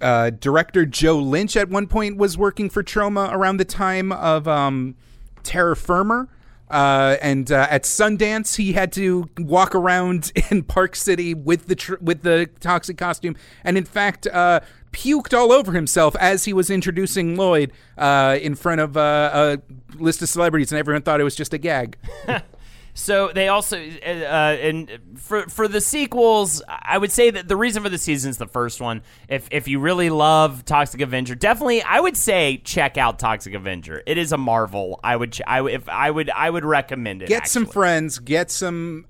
uh, director Joe Lynch at one point was working for Troma around the time of um, Terror Firmer. Uh, and uh, at Sundance, he had to walk around in Park City with the tr- with the toxic costume, and in fact, uh, puked all over himself as he was introducing Lloyd uh, in front of uh, a list of celebrities, and everyone thought it was just a gag. So they also uh, uh, and for for the sequels, I would say that the reason for the season is the first one. If if you really love Toxic Avenger, definitely I would say check out Toxic Avenger. It is a marvel. I would ch- I if I would I would recommend it. get some friends, get some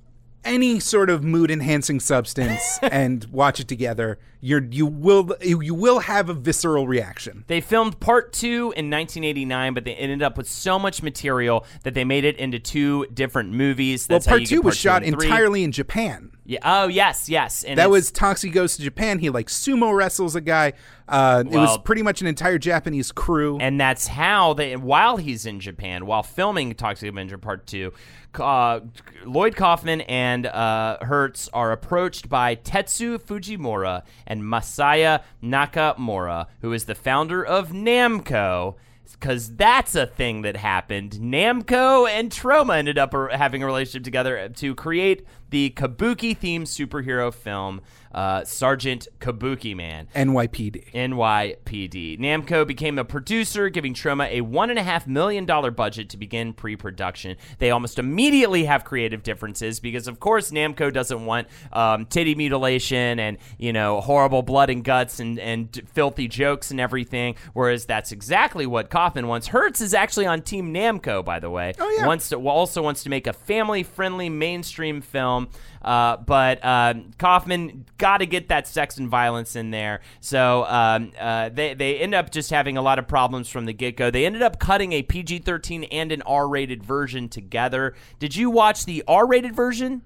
any sort of mood enhancing substance, and watch it together. You're you will you will have a visceral reaction. They filmed part two in 1989, but they ended up with so much material that they made it into two different movies. Well, That's how part two get was part shot entirely in Japan. Yeah. Oh yes, yes. And That was Toxie goes to Japan. He like sumo wrestles a guy. Uh, it was pretty much an entire Japanese crew. and that's how they while he's in Japan while filming Toxic Avenger Part Two, uh, Lloyd Kaufman and uh, Herz are approached by Tetsu Fujimura and Masaya Nakamura, who is the founder of Namco. Because that's a thing that happened. Namco and Troma ended up having a relationship together to create the Kabuki themed superhero film, uh, Sergeant Kabukiman. NYPD. NYPD. Namco became a producer, giving Troma a $1.5 million budget to begin pre production. They almost immediately have creative differences because, of course, Namco doesn't want um, titty mutilation and, you know, horrible blood and guts and, and filthy jokes and everything, whereas that's exactly what Kaufman wants. Herz is actually on Team Namco, by the way. Oh, yeah. Wants to, also wants to make a family friendly mainstream film. Uh, but um, Kaufman got to get that sex and violence in there. So um, uh, they they end up just having a lot of problems from the get go. They ended up cutting a PG thirteen and an R rated version together. Did you watch the R rated version?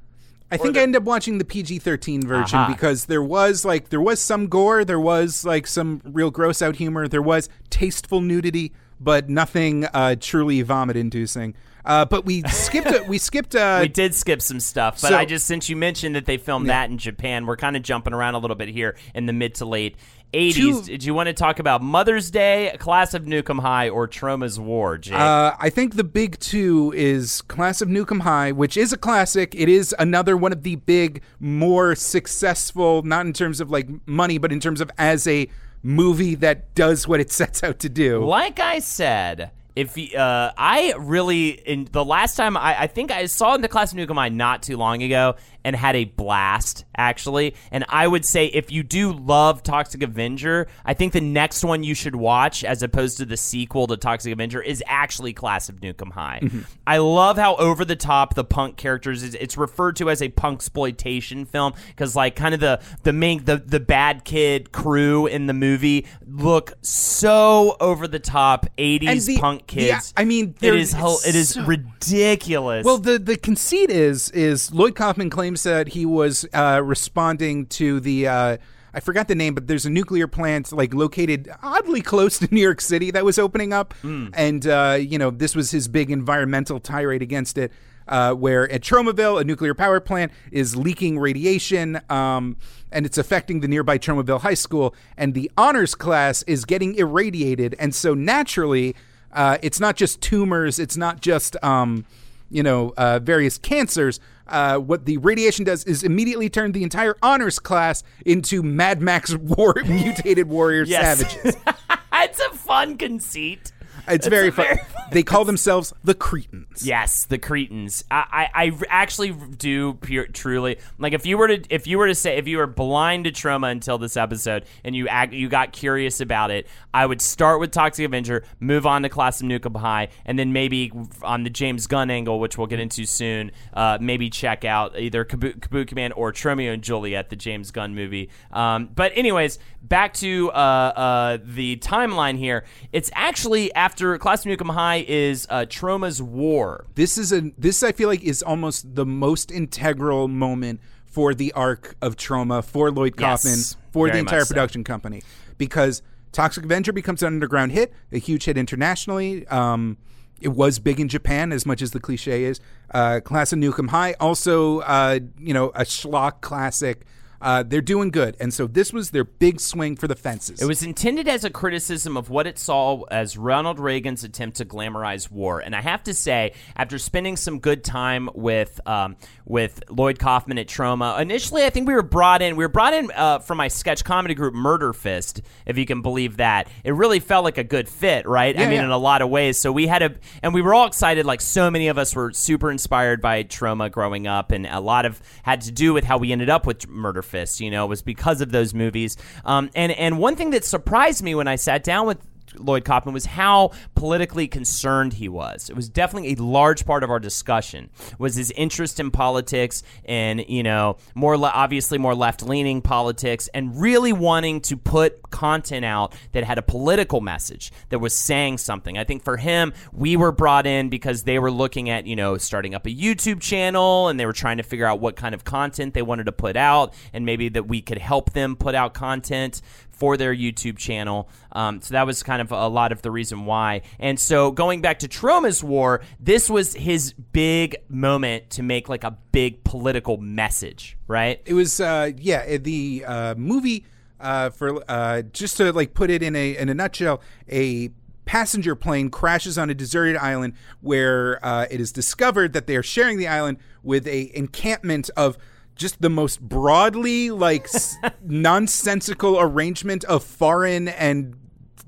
I think I ended up watching the PG-13 version Aha. because there was like there was some gore, there was like some real gross out humor, there was tasteful nudity, but nothing uh, truly vomit-inducing. Uh, but we skipped we skipped uh, we did skip some stuff, but so- I just since you mentioned that they filmed that in Japan, we're kind of jumping around a little bit here in the mid to late. 80s. Two- Did you want to talk about Mother's Day, Class of Nuke 'Em High, or Troma's War, Jake? Uh, I think the big two is Class of Nuke 'Em High, which is a classic. It is another one of the big, more successful, not in terms of like money, but in terms of as a movie that does what it sets out to do. Like I said, if uh, I really in the last time I, I think I saw in the class of Nuke 'Em not too long ago and had a blast actually. And I would say if you do love Toxic Avenger, I think the next one you should watch as opposed to the sequel to Toxic Avenger is actually Class of Nuke 'Em High. Mm-hmm. I love how over the top the punk characters is. It's referred to as a punk exploitation film because like kind of the the main the the bad kid crew in the movie look so over the top 80s And the- punk yeah, kids. I mean, it is it is so- ridiculous. Well, the the conceit is is Lloyd Kaufman claims that he was uh, responding to the. Uh, I forgot the name, but there's a nuclear plant like located oddly close to New York City that was opening up, and uh, you know this was his big environmental tirade against it. Uh, where at Tromaville, a nuclear power plant is leaking radiation, um, and it's affecting the nearby Tromaville High School, and the honors class is getting irradiated, and so naturally, uh, it's not just tumors, it's not just um, you know, uh, various cancers, uh, what the radiation does is immediately turn the entire honors class into Mad Max war mutated warrior Yes. savages. it's a fun conceit. It's very a fun. very fun They call themselves the Cretans. Yes, the Cretans. I, I, I actually do pure, truly like if you were to if you were to say if you were blind to Troma until this episode and you ag- you got curious about it, I would start with Toxic Avenger, move on to Class of Nuke 'Em High, and then maybe on the James Gunn angle, which we'll get into soon, uh, maybe check out either Kabu- Kabukiman or Tromeo and Juliet, the James Gunn movie. Um, but anyways, back to uh, uh, the timeline here. It's actually after Class of Nuke 'Em High is uh, Troma's War. This is a this I feel like is almost the most integral moment for the arc of Troma for Lloyd Yes, Kaufman for the entire much so. production company because Toxic Avenger becomes an underground hit, a huge hit internationally. Um, it was big in Japan, as much as the cliche is. Uh, Class of Nukem High, also, uh, you know, a schlock classic. Uh, they're doing good, and so this was their big swing for the fences. It was intended as a criticism of what it saw as Ronald Reagan's attempt to glamorize war, and I have to say, after spending some good time with um, with Lloyd Kaufman at Troma, initially I think we were brought in. We were brought in uh, from my sketch comedy group Murder Fist, if you can believe that. It really felt like a good fit, right? I mean, yeah. in a lot of ways. So we had a, and we were all excited. Like so many of us were super inspired by Troma growing up, and a lot of had to do with how we ended up with Murder Fist. You know, it was because of those movies. Um, and and one thing that surprised me when I sat down with Lloyd Kaufman was how politically concerned he was. It was definitely a large part of our discussion was his interest in politics and you know more le- obviously more left leaning politics and really wanting to put content out that had a political message that was saying something. I think for him we were brought in because they were looking at you know starting up a YouTube channel and they were trying to figure out what kind of content they wanted to put out and maybe that we could help them put out content for their YouTube channel. Um, so that was kind of a lot of the reason why. And so going back to Troma's War, this was his big moment to make like a big political message, right? It was uh yeah, uh, the uh movie uh for uh just to like put it in a in a nutshell, a passenger plane crashes on a deserted island where uh, it is discovered that they are sharing the island with a encampment of just the most broadly like s- nonsensical arrangement of foreign and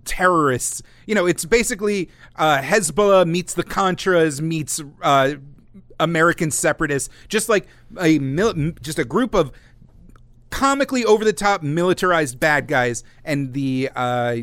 terrorists. You know, it's basically uh, Hezbollah meets the Contras meets uh, American separatists, just like a mil- just a group of comically over the top militarized bad guys, and the uh,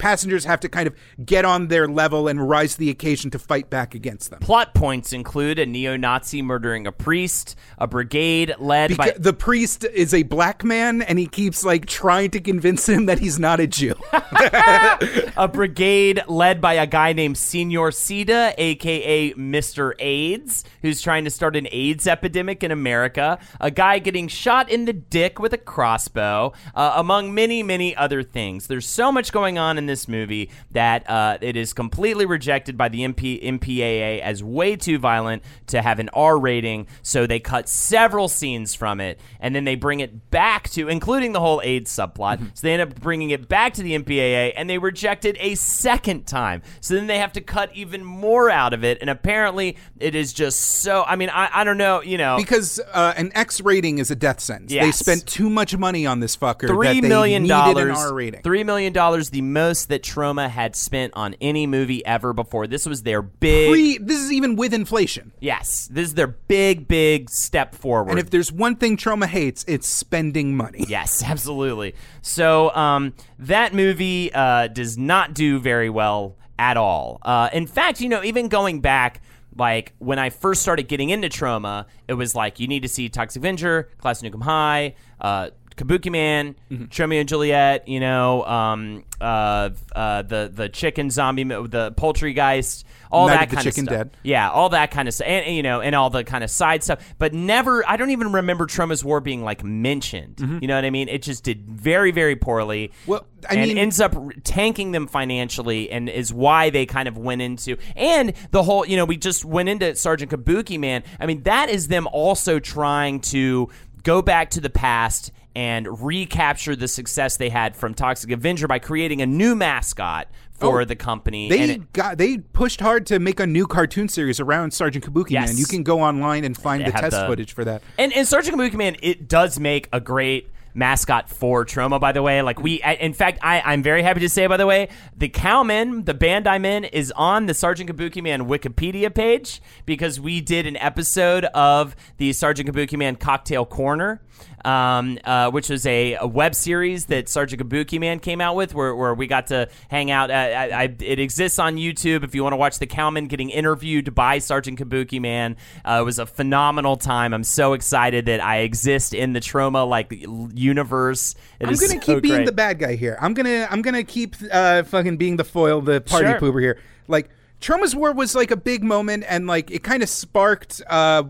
passengers have to kind of get on their level and rise to the occasion to fight back against them. Plot points include a neo Nazi murdering a priest, a brigade led by. The priest is a black man, and he keeps like trying to convince him that he's not a Jew. a brigade led by a guy named Senor Sida, aka Mr. AIDS, who's trying to start an AIDS epidemic in America, a guy getting shot in the dick with a crossbow, uh, among many, many other things. There's so much going on in this movie that uh, it is completely rejected by the MP- MPAA as way too violent to have an R rating, so they cut several scenes from it, and then they bring it back to, including the whole AIDS subplot. So they end up bringing it back to the MPAA, and they reject it a second time. So then they have to cut even more out of it, and apparently it is just so. I mean, I, I don't know, you know. because uh, an X rating is a death sentence. They spent too much money on this fucker. Three that they million needed dollars. An R rating. Three million dollars, the most that Troma had spent on any movie ever before. This was their big. Pre- this is even with inflation. yes, this is their big, big step forward. And if there's one thing Troma hates, it's spending money. Yes, absolutely. So um, that movie uh, does not do very well at all. Uh, in fact, you know, even going back, like when I first started getting into Troma, it was like you need to see Toxic Avenger, Class of Nuke 'Em High, uh, Kabukiman, Romeo and Juliet. You know, um, uh, uh, the the chicken zombie, the Poultrygeist, all Night that of the kind Chicken of stuff. Dead. Yeah, all that kind of stuff, and, you know, and all the kind of side stuff. But never, I don't even remember Troma's War being like mentioned. You know what I mean? It just did very, very poorly. Mm-hmm. Well, I and mean- ends up tanking them financially, and is why they kind of went into and the whole. You know, we just went into Sergeant Kabukiman. I mean, that is them also trying to go back to the past and recapture the success they had from Toxic Avenger by creating a new mascot for Oh, the company. They it- got they pushed hard to make a new cartoon series around Sergeant Kabuki Yes. Man. You can go online and find They the test the- footage for that. And, and Sergeant Kabukiman, it does make a great mascot for Troma, by the way. Like we, I- in fact, I, I'm very happy to say, by the way, the Cowman, the band I'm in, is on the Sergeant Kabukiman Wikipedia page because we did an episode of the Sergeant Kabukiman Cocktail Corner. Um, uh, which was a, a web series that Sergeant Kabukiman came out with, where, where we got to hang out. Uh, I, I, it exists on YouTube if you want to watch the Cowman getting interviewed by Sergeant Kabukiman. Uh, it was a phenomenal time. I'm so excited that I exist in the Troma like universe. It I'm gonna so keep being great. the bad guy here. I'm gonna I'm gonna keep uh fucking being the foil, the party Sure. pooper here. Like Troma's War was like a big moment and like it kind of sparked uh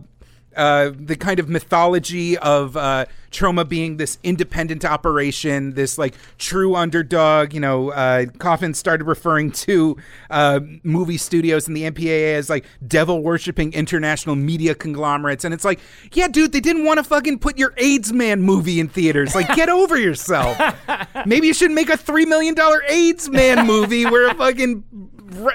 uh, the kind of mythology of uh, Troma being this independent operation, this like true underdog. You know, uh, Kaufman started referring to uh, movie studios and the MPAA as like devil worshipping international media conglomerates, and it's like, yeah, dude, they didn't want to fucking put your AIDS Man movie in theaters. Like, get over yourself. Maybe you should make a three million dollar AIDS Man movie where a fucking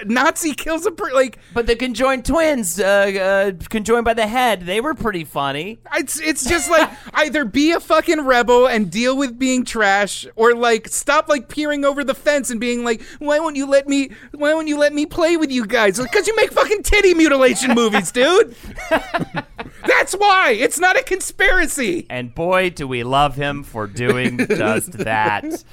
Nazi kills a per- like. But the conjoined twins, uh, uh, conjoined by the head, they were pretty funny. It's it's just like either be a fucking rebel and deal with being trash, or like stop like peering over the fence and being like, why won't you let me? Why won't you let me play with you guys? Because you make fucking titty mutilation movies, dude. That's why it's not a conspiracy. And boy, do we love him for doing just that.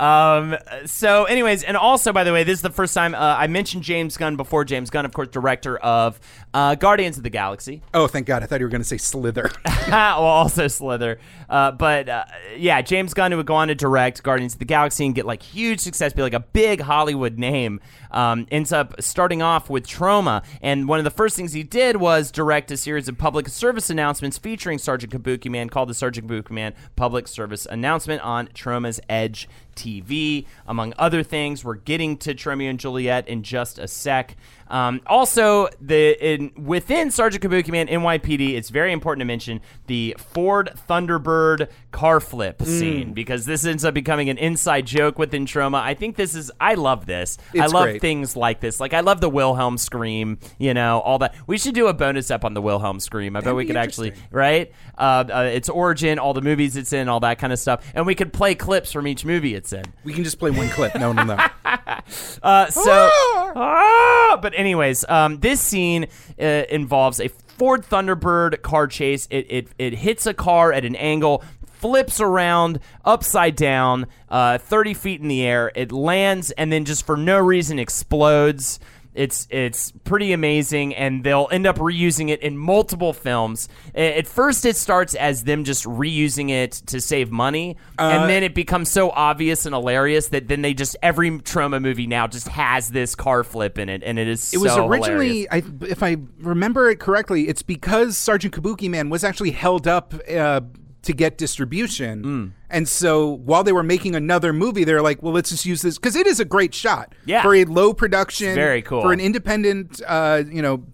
Um, so, anyways, and also, by the way, this is the first time uh, I mentioned James Gunn before. James Gunn, of course, director of uh, Guardians of the Galaxy. Oh, thank God! I thought you were going to say Slither. well, also Slither. Uh, but uh, yeah, James Gunn, who would go on to direct Guardians of the Galaxy and get like huge success, be like a big Hollywood name, um, ends up starting off with Troma. And one of the first things he did was direct a series of public service announcements featuring Sergeant Kabukiman called the Sergeant Kabukiman Public Service Announcement on Troma's Edge TV, among other things. We're getting to Tromeo and Juliet in just a sec. Um, also, the in, within Sergeant Kabukiman NYPD, it's very important to mention the Ford Thunderbird car flip scene because this ends up becoming an inside joke within Troma. I think this is I love this. I love great. things like this. Like I love the Wilhelm scream. You know all that. We should do a bonus up on the Wilhelm scream. I bet we could actually right. Uh, uh, its origin, all the movies it's in, all that kind of stuff, and we could play clips from each movie it's in. we can just play one clip. No, no, no. Uh, so, Ah! but anyways, um, this scene uh, involves a Ford Thunderbird car chase. It, it it hits a car at an angle. Flips around upside down, uh, 30 feet in the air. It lands and then just for no reason explodes. It's it's pretty amazing, and they'll end up reusing it in multiple films. At first, it starts as them just reusing it to save money, and then it becomes so obvious and hilarious that then they just every Troma movie now just has this car flip in it, and it is. It was so originally. I, if I remember it correctly, it's because Sergeant Kabukiman was actually held up uh, to get distribution, Mm. and so while they were making another movie, they're like, "Well, let's just use this because it is a great shot Yeah. for a low production, It's very cool. for an independent, uh, you know,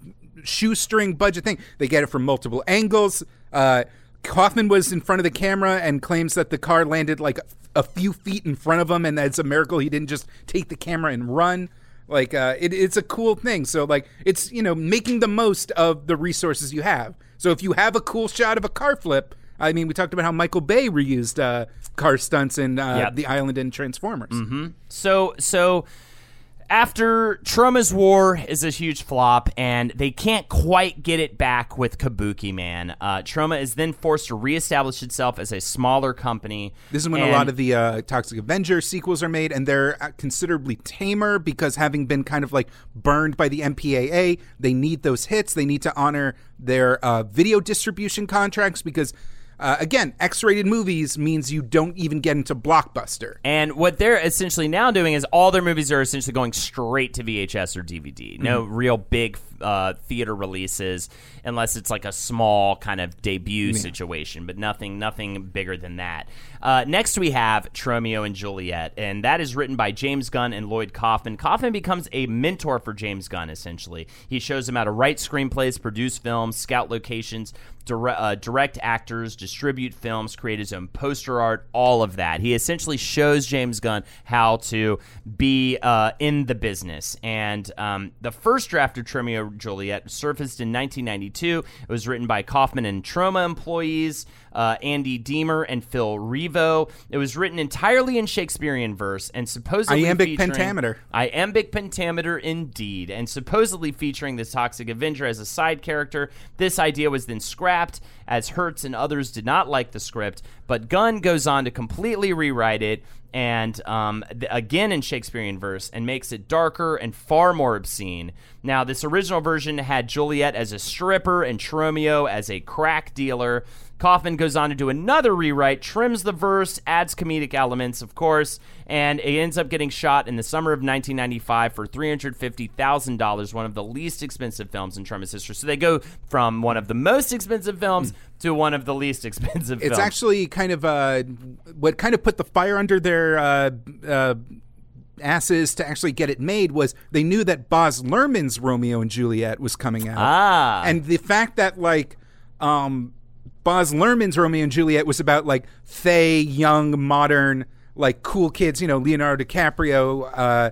shoestring budget thing. They get it from multiple angles." Uh, Kaufman was in front of the camera and claims that the car landed like a few feet in front of him, and that it's a miracle he didn't just take the camera and run. Like uh, it, it's a cool thing. So like it's you know making the most of the resources you have. So if you have a cool shot of a car flip, I mean, we talked about how Michael Bay reused uh, car stunts in uh, Yeah. The Island and Transformers. So so after Troma's War is a huge flop, and they can't quite get it back with Kabukiman. Uh, Troma is then forced to reestablish itself as a smaller company. This is when and- a lot of the uh, Toxic Avenger sequels are made, and they're uh, considerably tamer because having been kind of like burned by the MPAA, they need those hits. They need to honor their uh, video distribution contracts because, uh, again, X-rated movies means you don't even get into blockbuster. And what they're essentially now doing is all their movies are essentially going straight to VHS or DVD. No Mm-hmm. real big uh, theater releases, unless it's like a small kind of debut situation, but nothing, nothing bigger than that. Uh, next, we have Tromeo and Juliet, and that is written by James Gunn and Lloyd Kaufman. Kaufman becomes a mentor for James Gunn. Essentially, he shows him how to write screenplays, produce films, scout locations, dire- uh, direct actors, distribute films, create his own poster art, all of that. He essentially shows James Gunn how to be uh, in the business. And um, the first draft of Tromeo and Juliet surfaced in 1992. It was written by Kaufman and Troma employees. Uh, Andy Deemer and Phil Revo. It was written entirely in Shakespearean verse and supposedly Iambic pentameter. Iambic pentameter indeed, and supposedly featuring the Toxic Avenger as a side character. This idea was then scrapped, as Herz and others did not like the script, but Gunn goes on to completely rewrite it and um, again in Shakespearean verse and makes it darker and far more obscene. Now, this original version had Juliet as a stripper and Tromeo as a crack dealer. Kaufman goes on to do another rewrite, trims the verse, adds comedic elements, of course, and it ends up getting shot in the summer of 1995 for $350,000, one of the least expensive films in Troma's history. So they go from one of the most expensive films to one of the least expensive films. It's films. actually kind of uh, what kind of put the fire under their uh, uh, asses to actually get it made was they knew that Baz Luhrmann's Romeo and Juliet was coming out. Ah. And the fact that like um, Baz Luhrmann's Romeo and Juliet was about like fey, young, modern, like cool kids, you know, Leonardo DiCaprio. Uh,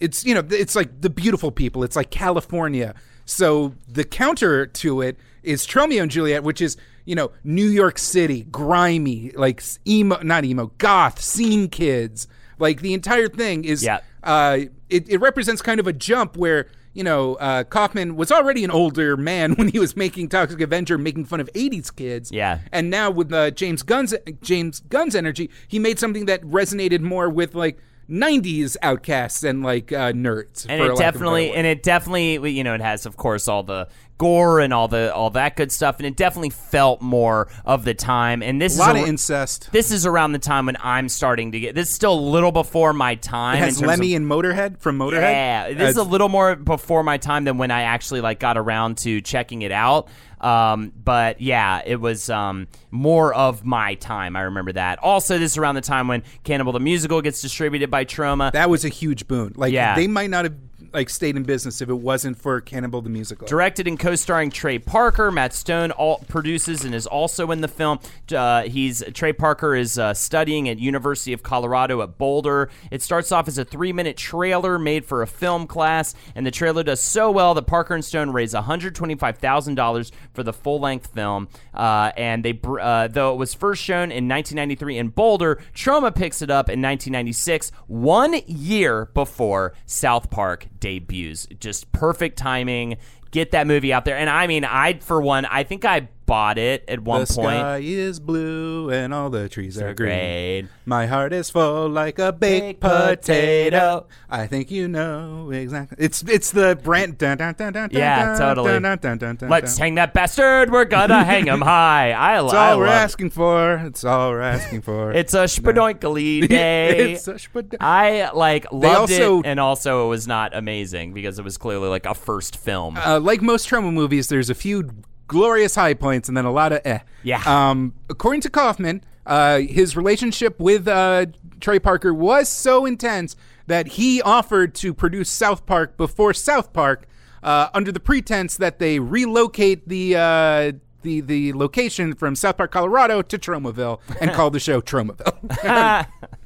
it's you know, it's like the beautiful people. It's like California. So the counter to it is Tromeo and Juliet, which is you know New York City, grimy, like emo, not emo, goth, scene kids. Like the entire thing is Yeah. uh, it, it represents kind of a jump where you know uh, Kaufman was already an older man when he was making Toxic Avenger, making fun of '80s kids. Yeah. and now with uh, James Gunn's James Gunn's energy, he made something that resonated more with like '90s outcasts and like uh, nerds. and for it lack of a better definitely and it definitely you know it has of course all the gore and all the all that good stuff and it definitely felt more of the time and this a lot is of incest. this is around the time when I'm starting to get this is still a little before my time It has Lemmy of, and Motorhead from Motorhead. yeah this is a Uh, little more before my time than when I actually like got around to checking it out um, but yeah it was um, more of my time I remember that also this is around the time when Cannibal the Musical gets distributed by Troma that was a huge boon. Like Yeah. they might not have like stayed in business if it wasn't for Cannibal the Musical. Directed and co-starring Trey Parker, Matt Stone all produces and is also in the film. Uh, he's Trey Parker is uh, studying at University of Colorado at Boulder. It starts off as a three-minute trailer made for a film class, and the trailer does so well that Parker and Stone raise one hundred twenty-five thousand dollars for the full-length film. Uh, and they, uh, though it was first shown in 1993 in Boulder, Troma picks it up in 1996, one year before South Park debuts. Just perfect timing. Get that movie out there. And I mean, I for one, I think I bought it at one the point. sky is blue and all the trees are green. Great. My heart is full like a baked Baked potato. potato. I think you know exactly. It's it's the brand. Dun, dun, dun, dun, Yeah, dun, totally. Dun, dun, dun, dun, Let's hang that bastard. We're gonna hang him high. I, It's I all we're asking for. It's all we're asking for. It's a spadoinkly day. It's a spad- I like loved also- it, and also it was not amazing because it was clearly like a first film. uh, like most Troma movies, there's a few glorious high points and then a lot of eh. Yeah. Um, according to Kaufman, uh, his relationship with uh, Trey Parker was so intense that he offered to produce South Park before South Park, uh, under the pretense that they relocate the. Uh, the, the location from South Park, Colorado to Tromaville and call the show Tromaville.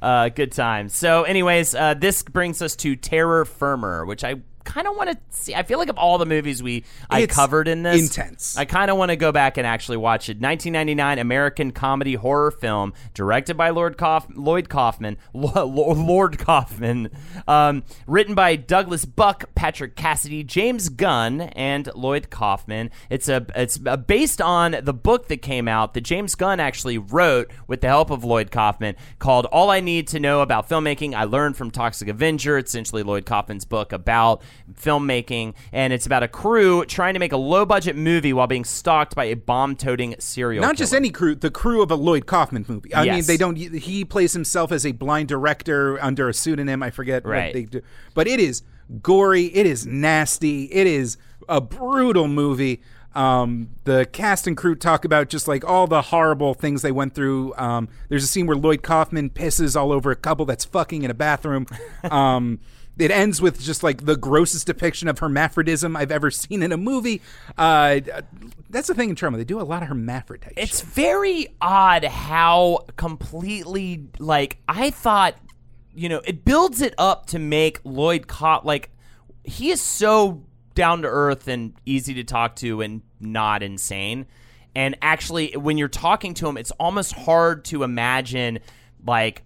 Uh, good times. So, anyways, uh, this brings us to Terror Firmer, which I kind of want to see. I feel like of all the movies we I It's covered in this, intense. I kind of want to go back and actually watch it. 1999 American comedy horror film directed by Lord Kauf- Lloyd Kaufman, Lo- Lo- Lord Kaufman, um, written by Douglas Buck, Patrick Cassidy, James Gunn, and Lloyd Kaufman. It's a it's uh based on the book that came out that James Gunn actually wrote with the help of Lloyd Kaufman called All I Need to Know About Filmmaking I Learned from Toxic Avenger. It's essentially Lloyd Kaufman's book about filmmaking, and it's about a crew trying to make a low budget movie while being stalked by a bomb toting serial Not just any crew, the crew of a Lloyd Kaufman movie. I mean, they don't. He plays himself as a blind director under a pseudonym. I forget Right. what they do, but it is gory. It is nasty. It is a brutal movie. Um, the cast and crew talk about just like all the horrible things they went through. Um, there's a scene where Lloyd Kaufman pisses all over a couple that's fucking in a bathroom. Um, it ends with just like the grossest depiction of hermaphrodism I've ever seen in a movie. Uh, that's the thing in Troma; they do a lot of hermaphrodite. It's shit. very odd how completely like I thought, you know, it builds it up to make Lloyd Cop like he is so down to earth and easy to talk to and not insane. And actually, when you're talking to him, it's almost hard to imagine like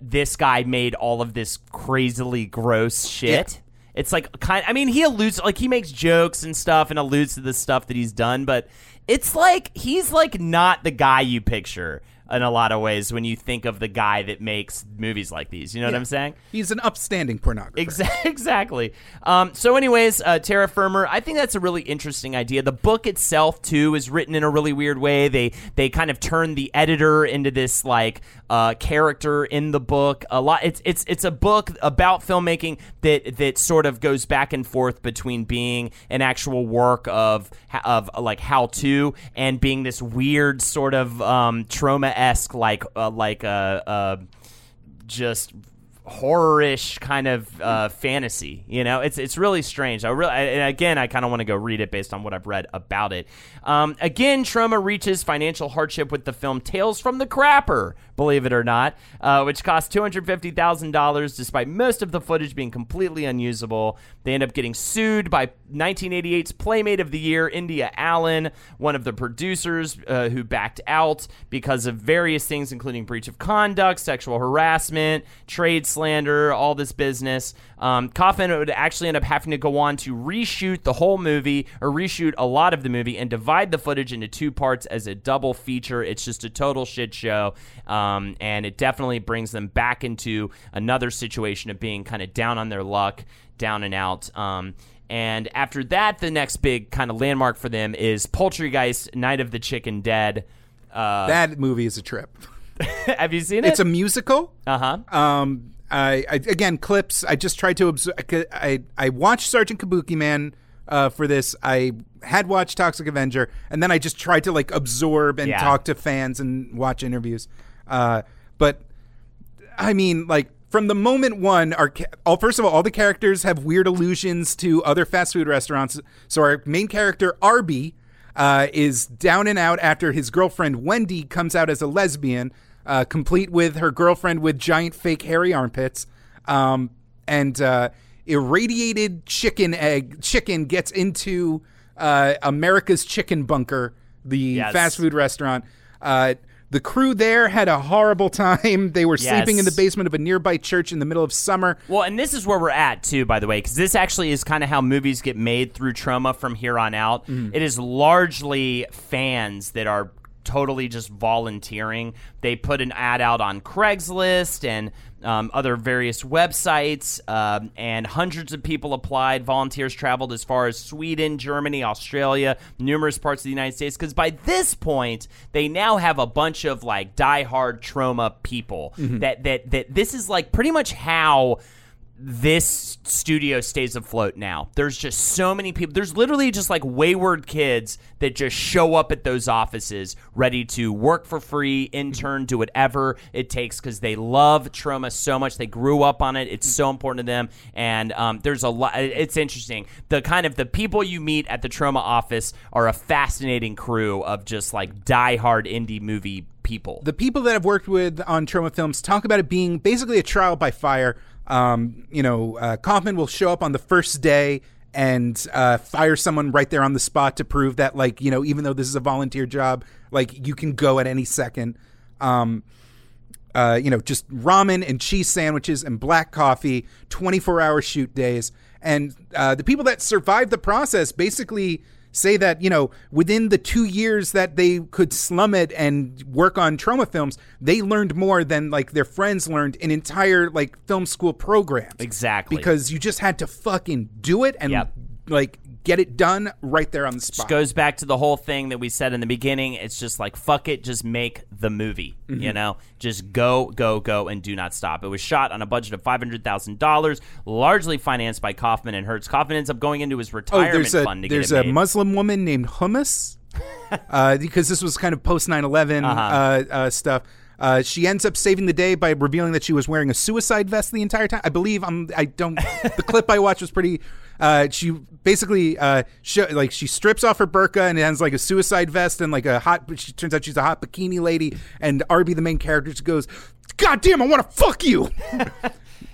this guy made all of this crazily gross shit. It's like kind. I mean, he alludes like he makes jokes and stuff and alludes to the stuff that he's done, but it's like he's like not the guy you picture. In a lot of ways when you think of the guy that makes movies like these. You know what I'm saying? He's an upstanding pornographer. Exa- exactly. Um, so, anyways, uh, Terror Firmer, I think that's a really interesting idea. The book itself, too, is written in a really weird way. They they kind of turn the editor into this like uh, character in the book. A lot. It's it's it's a book about filmmaking that that sort of goes back and forth between being an actual work of of like how to and being this weird sort of um, Troma esque like uh, like uh, uh, just horror-ish kind of uh, fantasy. You know, it's it's really strange. I really, and again, I kind of want to go read it based on what I've read about it. Um, again, Troma reaches financial hardship with the film Tales from the Crapper, believe it or not, uh, which cost two hundred fifty thousand dollars, despite most of the footage being completely unusable. They end up getting sued by 1988's Playmate of the Year, India Allen, one of the producers uh, who backed out because of various things, including breach of conduct, sexual harassment, trade slander, all this business. Um, Kaufman would actually end up having to go on to reshoot the whole movie or reshoot a lot of the movie and divide the footage into two parts as a double feature. It's just a total shit show. Um, and it definitely brings them back into another situation of being kind of down on their luck, down and out. Um, and after that, the next big kind of landmark for them is Poultrygeist Night of the Chicken Dead. Uh, that movie is a trip. have you seen it? It's a musical. uh huh. Um, I, I again clips. I just tried to absorb. I I watched Sergeant Kabukiman uh, for this. I had watched Toxic Avenger, and then I just tried to like absorb and Yeah. talk to fans and watch interviews. Uh, but I mean, like from the moment one, our all first of all, all the characters have weird allusions to other fast food restaurants. So our main character Arby uh, is down and out after his girlfriend Wendy comes out as a lesbian, uh, complete with her girlfriend with giant fake hairy armpits, um, and uh, irradiated chicken egg chicken gets into uh, America's Chicken Bunker, the Yes. fast food restaurant. Uh, the crew there had a horrible time. They were sleeping in the basement of a nearby church in the middle of summer. Well, and this is where we're at too, by the way, because this actually is kind of how movies get made through Troma from here on out. It is largely fans that are totally just volunteering. They put an ad out on Craigslist and um, other various websites, um, and hundreds of people applied. Volunteers traveled as far as Sweden, Germany, Australia, numerous parts of the United States. Because by this point, they now have a bunch of like diehard Troma people. That that that this is like pretty much how this studio stays afloat now. There's just so many people. There's literally just like wayward kids that just show up at those offices ready to work for free, intern, do whatever it takes because they love Troma so much. They grew up on it. It's so important to them. And um, there's a lot. It's interesting. The kind of the people you meet at the Troma office are a fascinating crew of just like diehard indie movie people. The people that I've worked with on Troma films talk about it being basically a trial by fire. Um, you know, uh, Kaufman will show up on the first day and uh, fire someone right there on the spot to prove that, like, you know, even though this is a volunteer job, like, you can go at any second. Um, uh, you know, just ramen and cheese sandwiches and black coffee, 24 hour shoot days. And uh, the people that survive the process basically say that, you know, within the two years that they could slum it and work on Troma films, they learned more than like their friends learned in entire like film school programs. Exactly. Because you just had to fucking do it and Yep. like get it done right there on the spot. just goes back to the whole thing that we said in the beginning. It's just like fuck it, just make the movie. Mm-hmm. You know, just go, go, go, and do not stop. It was shot on a budget of five hundred thousand dollars, largely financed by Kaufman and Herz. Kaufman ends up going into his Oh, retirement there's a fund to there's get a made. Muslim woman named Hummus, uh, because this was kind of post 9/11 Uh-huh. uh, uh, stuff. Uh, she ends up saving the day by revealing that she was wearing a suicide vest the entire time. I believe I'm. I don't. the clip I watched was pretty. Uh, she basically uh, sho like she strips off her burqa and it has like a suicide vest and like a hot. She turns out she's a hot bikini lady. And Arby, the main character, just goes, "God damn, I want to fuck you."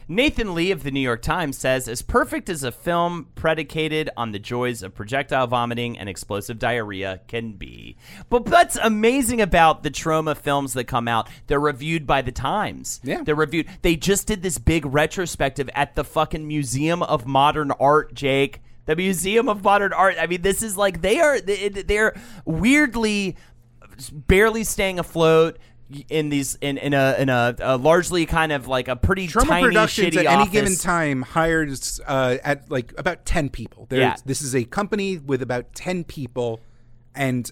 Nathan Lee of the New York Times says, as perfect as a film predicated on the joys of projectile vomiting and explosive diarrhea can be. But what's amazing about the Troma films that come out, they're reviewed by the Times. Yeah. They're reviewed. They just did this big retrospective at the fucking Museum of Modern Art, Jake. The Museum of Modern Art. I mean, this is like, they are, they- they're weirdly barely staying afloat in these in in a in a, a largely kind of like a pretty Troma tiny Productions at any office. given time hires uh, at like about ten people. There's, Yeah. This is a company with about ten people and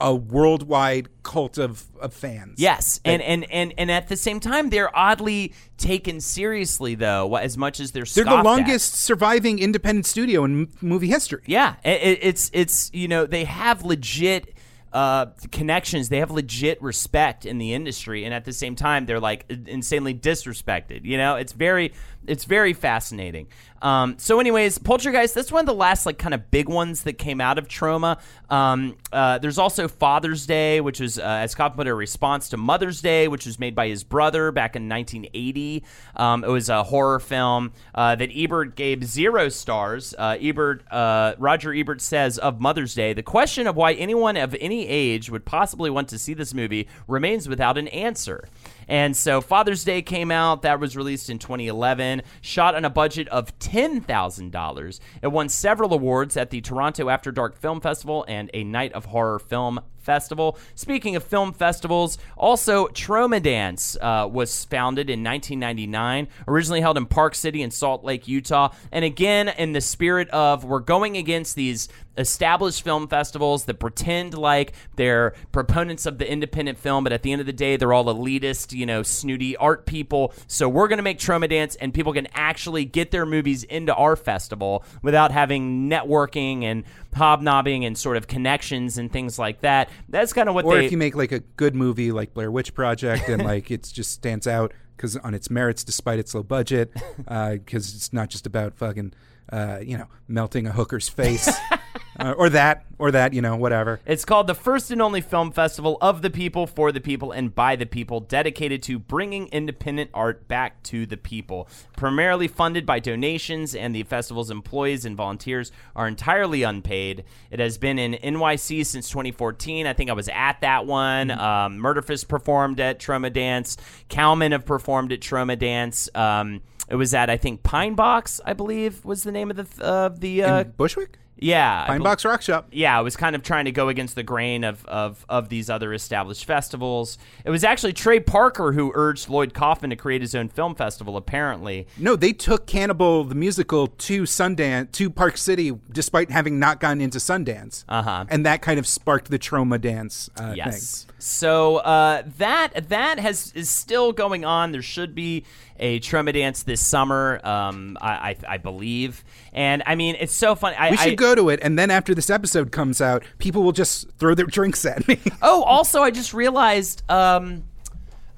a worldwide cult of, of fans. Yes, and, and and and at the same time, they're oddly taken seriously, though, as much as they're They're the scoffed at. longest surviving independent studio in m- movie history. Yeah, i- i- it's it's you know they have legit uh, connections. They have legit respect in the industry, and at the same time, they're like insanely disrespected. You know, it's very it's very fascinating. Um, so, anyways, Poultrygeist. That's one of the last like kind of big ones that came out of Troma. Um, uh, there's also Father's Day, which was uh, as Cobb put a response to Mother's Day, which was made by his brother back in 1980. Um, it was a horror film uh, that Ebert gave zero stars. Uh, Ebert, uh, Roger Ebert says of Mother's Day, the question of why anyone of any age would possibly want to see this movie remains without an answer. And so Father's Day came out. That was released in 2011. Shot on a budget of $10,000. It won several awards at the Toronto After Dark Film Festival and a Night of Horror Film Festival. Speaking of film festivals, also TromaDance uh, was founded in 1999, originally held in Park City in Salt Lake, Utah. And again, in the spirit of we're going against these established film festivals that pretend like they're proponents of the independent film, but at the end of the day, they're all elitist, you know, snooty art people. So we're going to make TromaDance, and people can actually get their movies into our festival without having networking and hobnobbing and sort of connections and things like that. That's kind of what Or they. if you make like a good movie like Blair Witch Project and like it just stands out because on its merits despite its low budget, because it's not just about fucking uh, you know melting a hooker's face uh, or that or that you know whatever. It's called the first and only film festival of the people, for the people, and by the people, dedicated to bringing independent art back to the people. Primarily funded by donations, and the festival's employees and volunteers are entirely unpaid. It has been in NYC since 2014. I think I was at that one. Um, Murderfist performed at TromaDance. Cowman have performed at TromaDance. Um, it was at I think Pine Box, I believe, was the name of the of the uh, In Bushwick, yeah Pine Box Rock Shop. yeah, I was kind of trying to go against the grain of, of, of these other established festivals. It was actually Trey Parker who urged Lloyd Kaufman to create his own film festival, apparently. No, they took Cannibal the musical to Sundance to Park City, despite having not gone into Sundance. Uh-huh. And that kind of sparked the TromaDance uh, Yes. thing. So uh, that that has is still going on. There should be a TromaDance this summer, um, I, I, I believe. And I mean, it's so funny. I, We should I, go to it, and then after this episode comes out, people will just throw their drinks at me. Oh, also, I just realized um,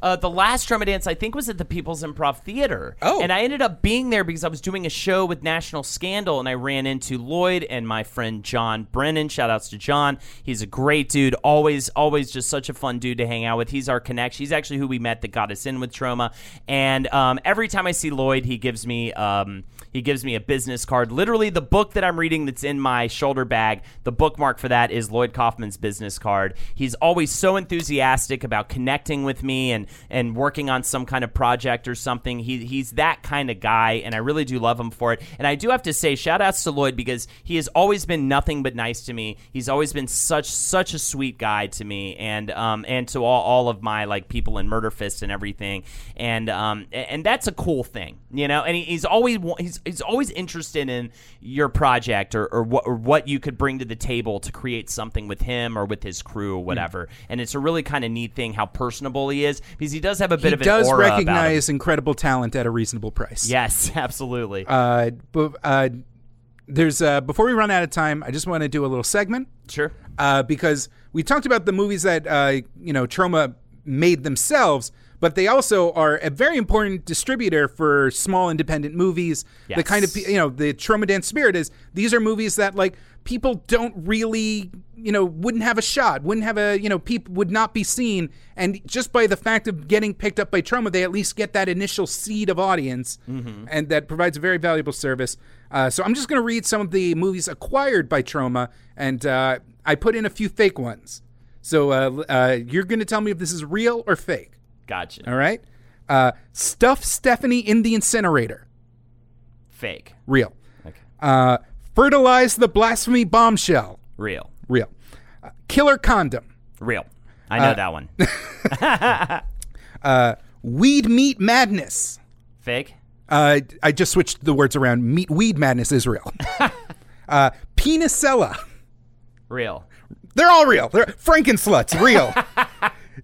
uh, the last TromaDance, I think, was at the People's Improv Theater. Oh. And I ended up being there because I was doing a show with National Scandal, and I ran into Lloyd and my friend John Brennan. Shout outs to John. He's a great dude. Always, always just such a fun dude to hang out with. He's our connection. He's actually who we met that got us in with Troma. And um, every time I see Lloyd, he gives me. Um, he gives me a business card. Literally, the book that I'm reading that's in my shoulder bag, the bookmark for that is Lloyd Kaufman's business card. He's always so enthusiastic about connecting with me and and working on some kind of project or something. He he's that kind of guy, and I really do love him for it. And I do have to say, shout outs to Lloyd because he has always been nothing but nice to me. He's always been such such a sweet guy to me, and um and to all, all of my like people in Murder Fist and everything. And um and that's a cool thing, you know. And he, he's always wa- he's he's always interested in your project or or what or what you could bring to the table to create something with him or with his crew or whatever. And it's a really kind of neat thing how personable he is because he does have a bit he of an does aura about him. recognize incredible talent at a reasonable price. Yes, absolutely. Uh, but uh, there's uh, before we run out of time, I just want to do a little segment sure. uh, because we talked about the movies that uh, you know Troma made themselves, but they also are a very important distributor for small independent movies. The kind of you know the TromaDance spirit is these are movies that like people don't really you know wouldn't have a shot, wouldn't have a you know people would not be seen, and just by the fact of getting picked up by Troma, they at least get that initial seed of audience, and that provides a very valuable service. Uh, so I'm just going to read some of the movies acquired by Troma, and uh, I put in a few fake ones. So uh, uh, you're going to tell me if this is real or fake. Gotcha. All right. Uh, Stuff Stephanie in the incinerator. Fake. Real. Okay. Uh, fertilize the blasphemy bombshell. Real. Real. Uh, killer condom. Real. I know that one. Weed Meat Madness. Fake. Uh, I just switched the words around. Meat Weed Madness is real. uh, Penicella. Real. They're all real. They're Frankensluts, real.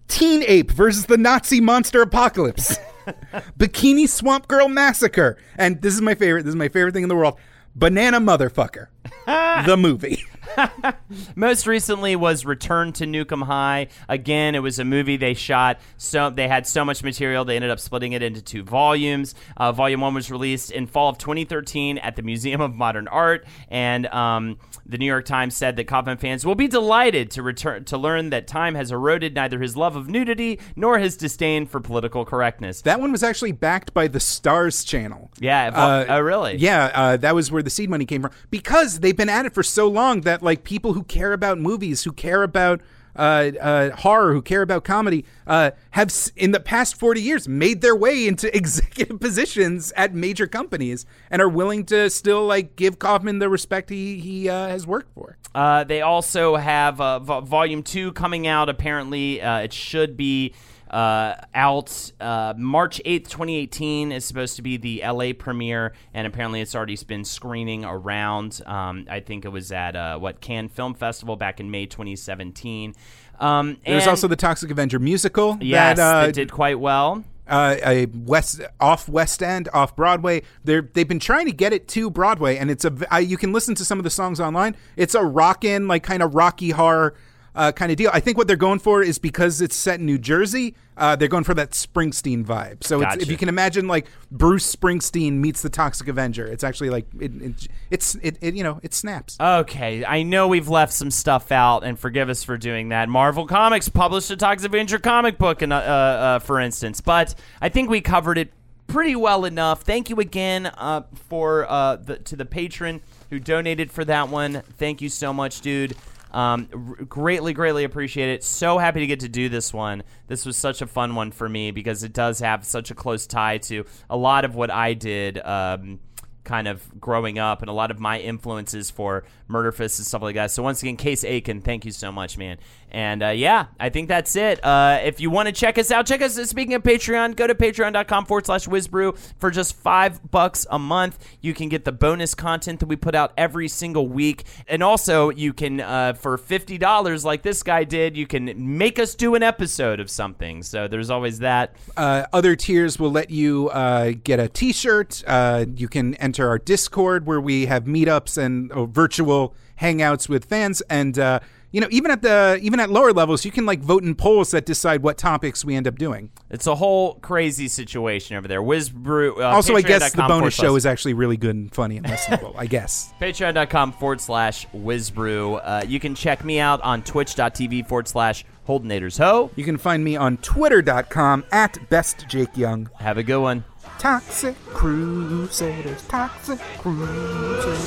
Teen Ape versus the Nazi Monster Apocalypse. Bikini Swamp Girl Massacre. And this is my favorite. This is my favorite thing in the world. Banana Motherfucker. the movie. Most recently was Return to Nuke 'Em High. Again, it was a movie they shot. So they had so much material they ended up splitting it into two volumes. Uh, volume one was released in fall of 2013 at the Museum of Modern Art, and um, the New York Times said that Kaufman fans will be delighted to return to learn that time has eroded neither his love of nudity nor his disdain for political correctness. That one was actually backed by the Stars Channel. yeah. Uh, oh, really? Yeah, uh, that was where the seed money came from. Because they've been at it for so long that like people who care about movies, who care about uh, uh, horror, who care about comedy, uh, have in the past forty years made their way into executive positions at major companies and are willing to still like give Kaufman the respect he he uh, has worked for. Uh, they also have uh, vo- volume two coming out. Apparently, uh, it should be uh, out uh, March 8th, 2018 is supposed to be the LA premiere, and apparently it's already been screening around. Um, I think it was at uh, what Cannes Film Festival back in May 2017. Um, There's also the Toxic Avenger musical yes, that, uh, that did quite well. uh, a west off West End, off Broadway. They're they've been trying to get it to Broadway, and it's a uh, you can listen to some of the songs online. It's a rockin' like kind of rocky horror uh, kind of deal. I think what they're going for is because it's set in New Jersey. Uh, they're going for that Springsteen vibe. So it's, if you can imagine like Bruce Springsteen meets the Toxic Avenger, it's actually like it, it, it's it, it you know it snaps. Okay, I know we've left some stuff out, and forgive us for doing that. Marvel Comics published a Toxic Avenger comic book, and uh, uh, for instance, but I think we covered it pretty well enough. Thank you again uh, for uh, the, to the patron who donated for that one. Thank you so much, dude. Um, r- greatly, greatly appreciate it. So happy to get to do this one. This was such a fun one for me because it does have such a close tie to a lot of what I did. Um, kind of growing up and a lot of my influences for Murder Fist and stuff like that. So once again, Case Aiken, thank you so much, man. And uh, yeah, I think that's it. Uh, if you want to check us out, check us. Speaking of Patreon, go to patreon.com forward slash wizbru for just five bucks a month. You can get the bonus content that we put out every single week, and also you can uh, for fifty dollars, like this guy did, you can make us do an episode of something. So there's always that. Uh, other tiers will let you uh, get a T-shirt. Uh, you can enter our Discord where we have meetups and uh, virtual hangouts with fans, and uh, you know even at the even at lower levels, you can like vote in polls that decide what topics we end up doing. It's a whole crazy situation over there. Wizbru. Uh, also, I guess the bonus show slash- is actually really good and funny and listenable. I guess. Patreon.com forward slash Wizbru. Uh, you can check me out on twitch.tv forward slash Holdenators Ho. You can find me on Twitter.com at Best Jake Young. Have a good one. Toxic Crusaders, Toxic Crusaders.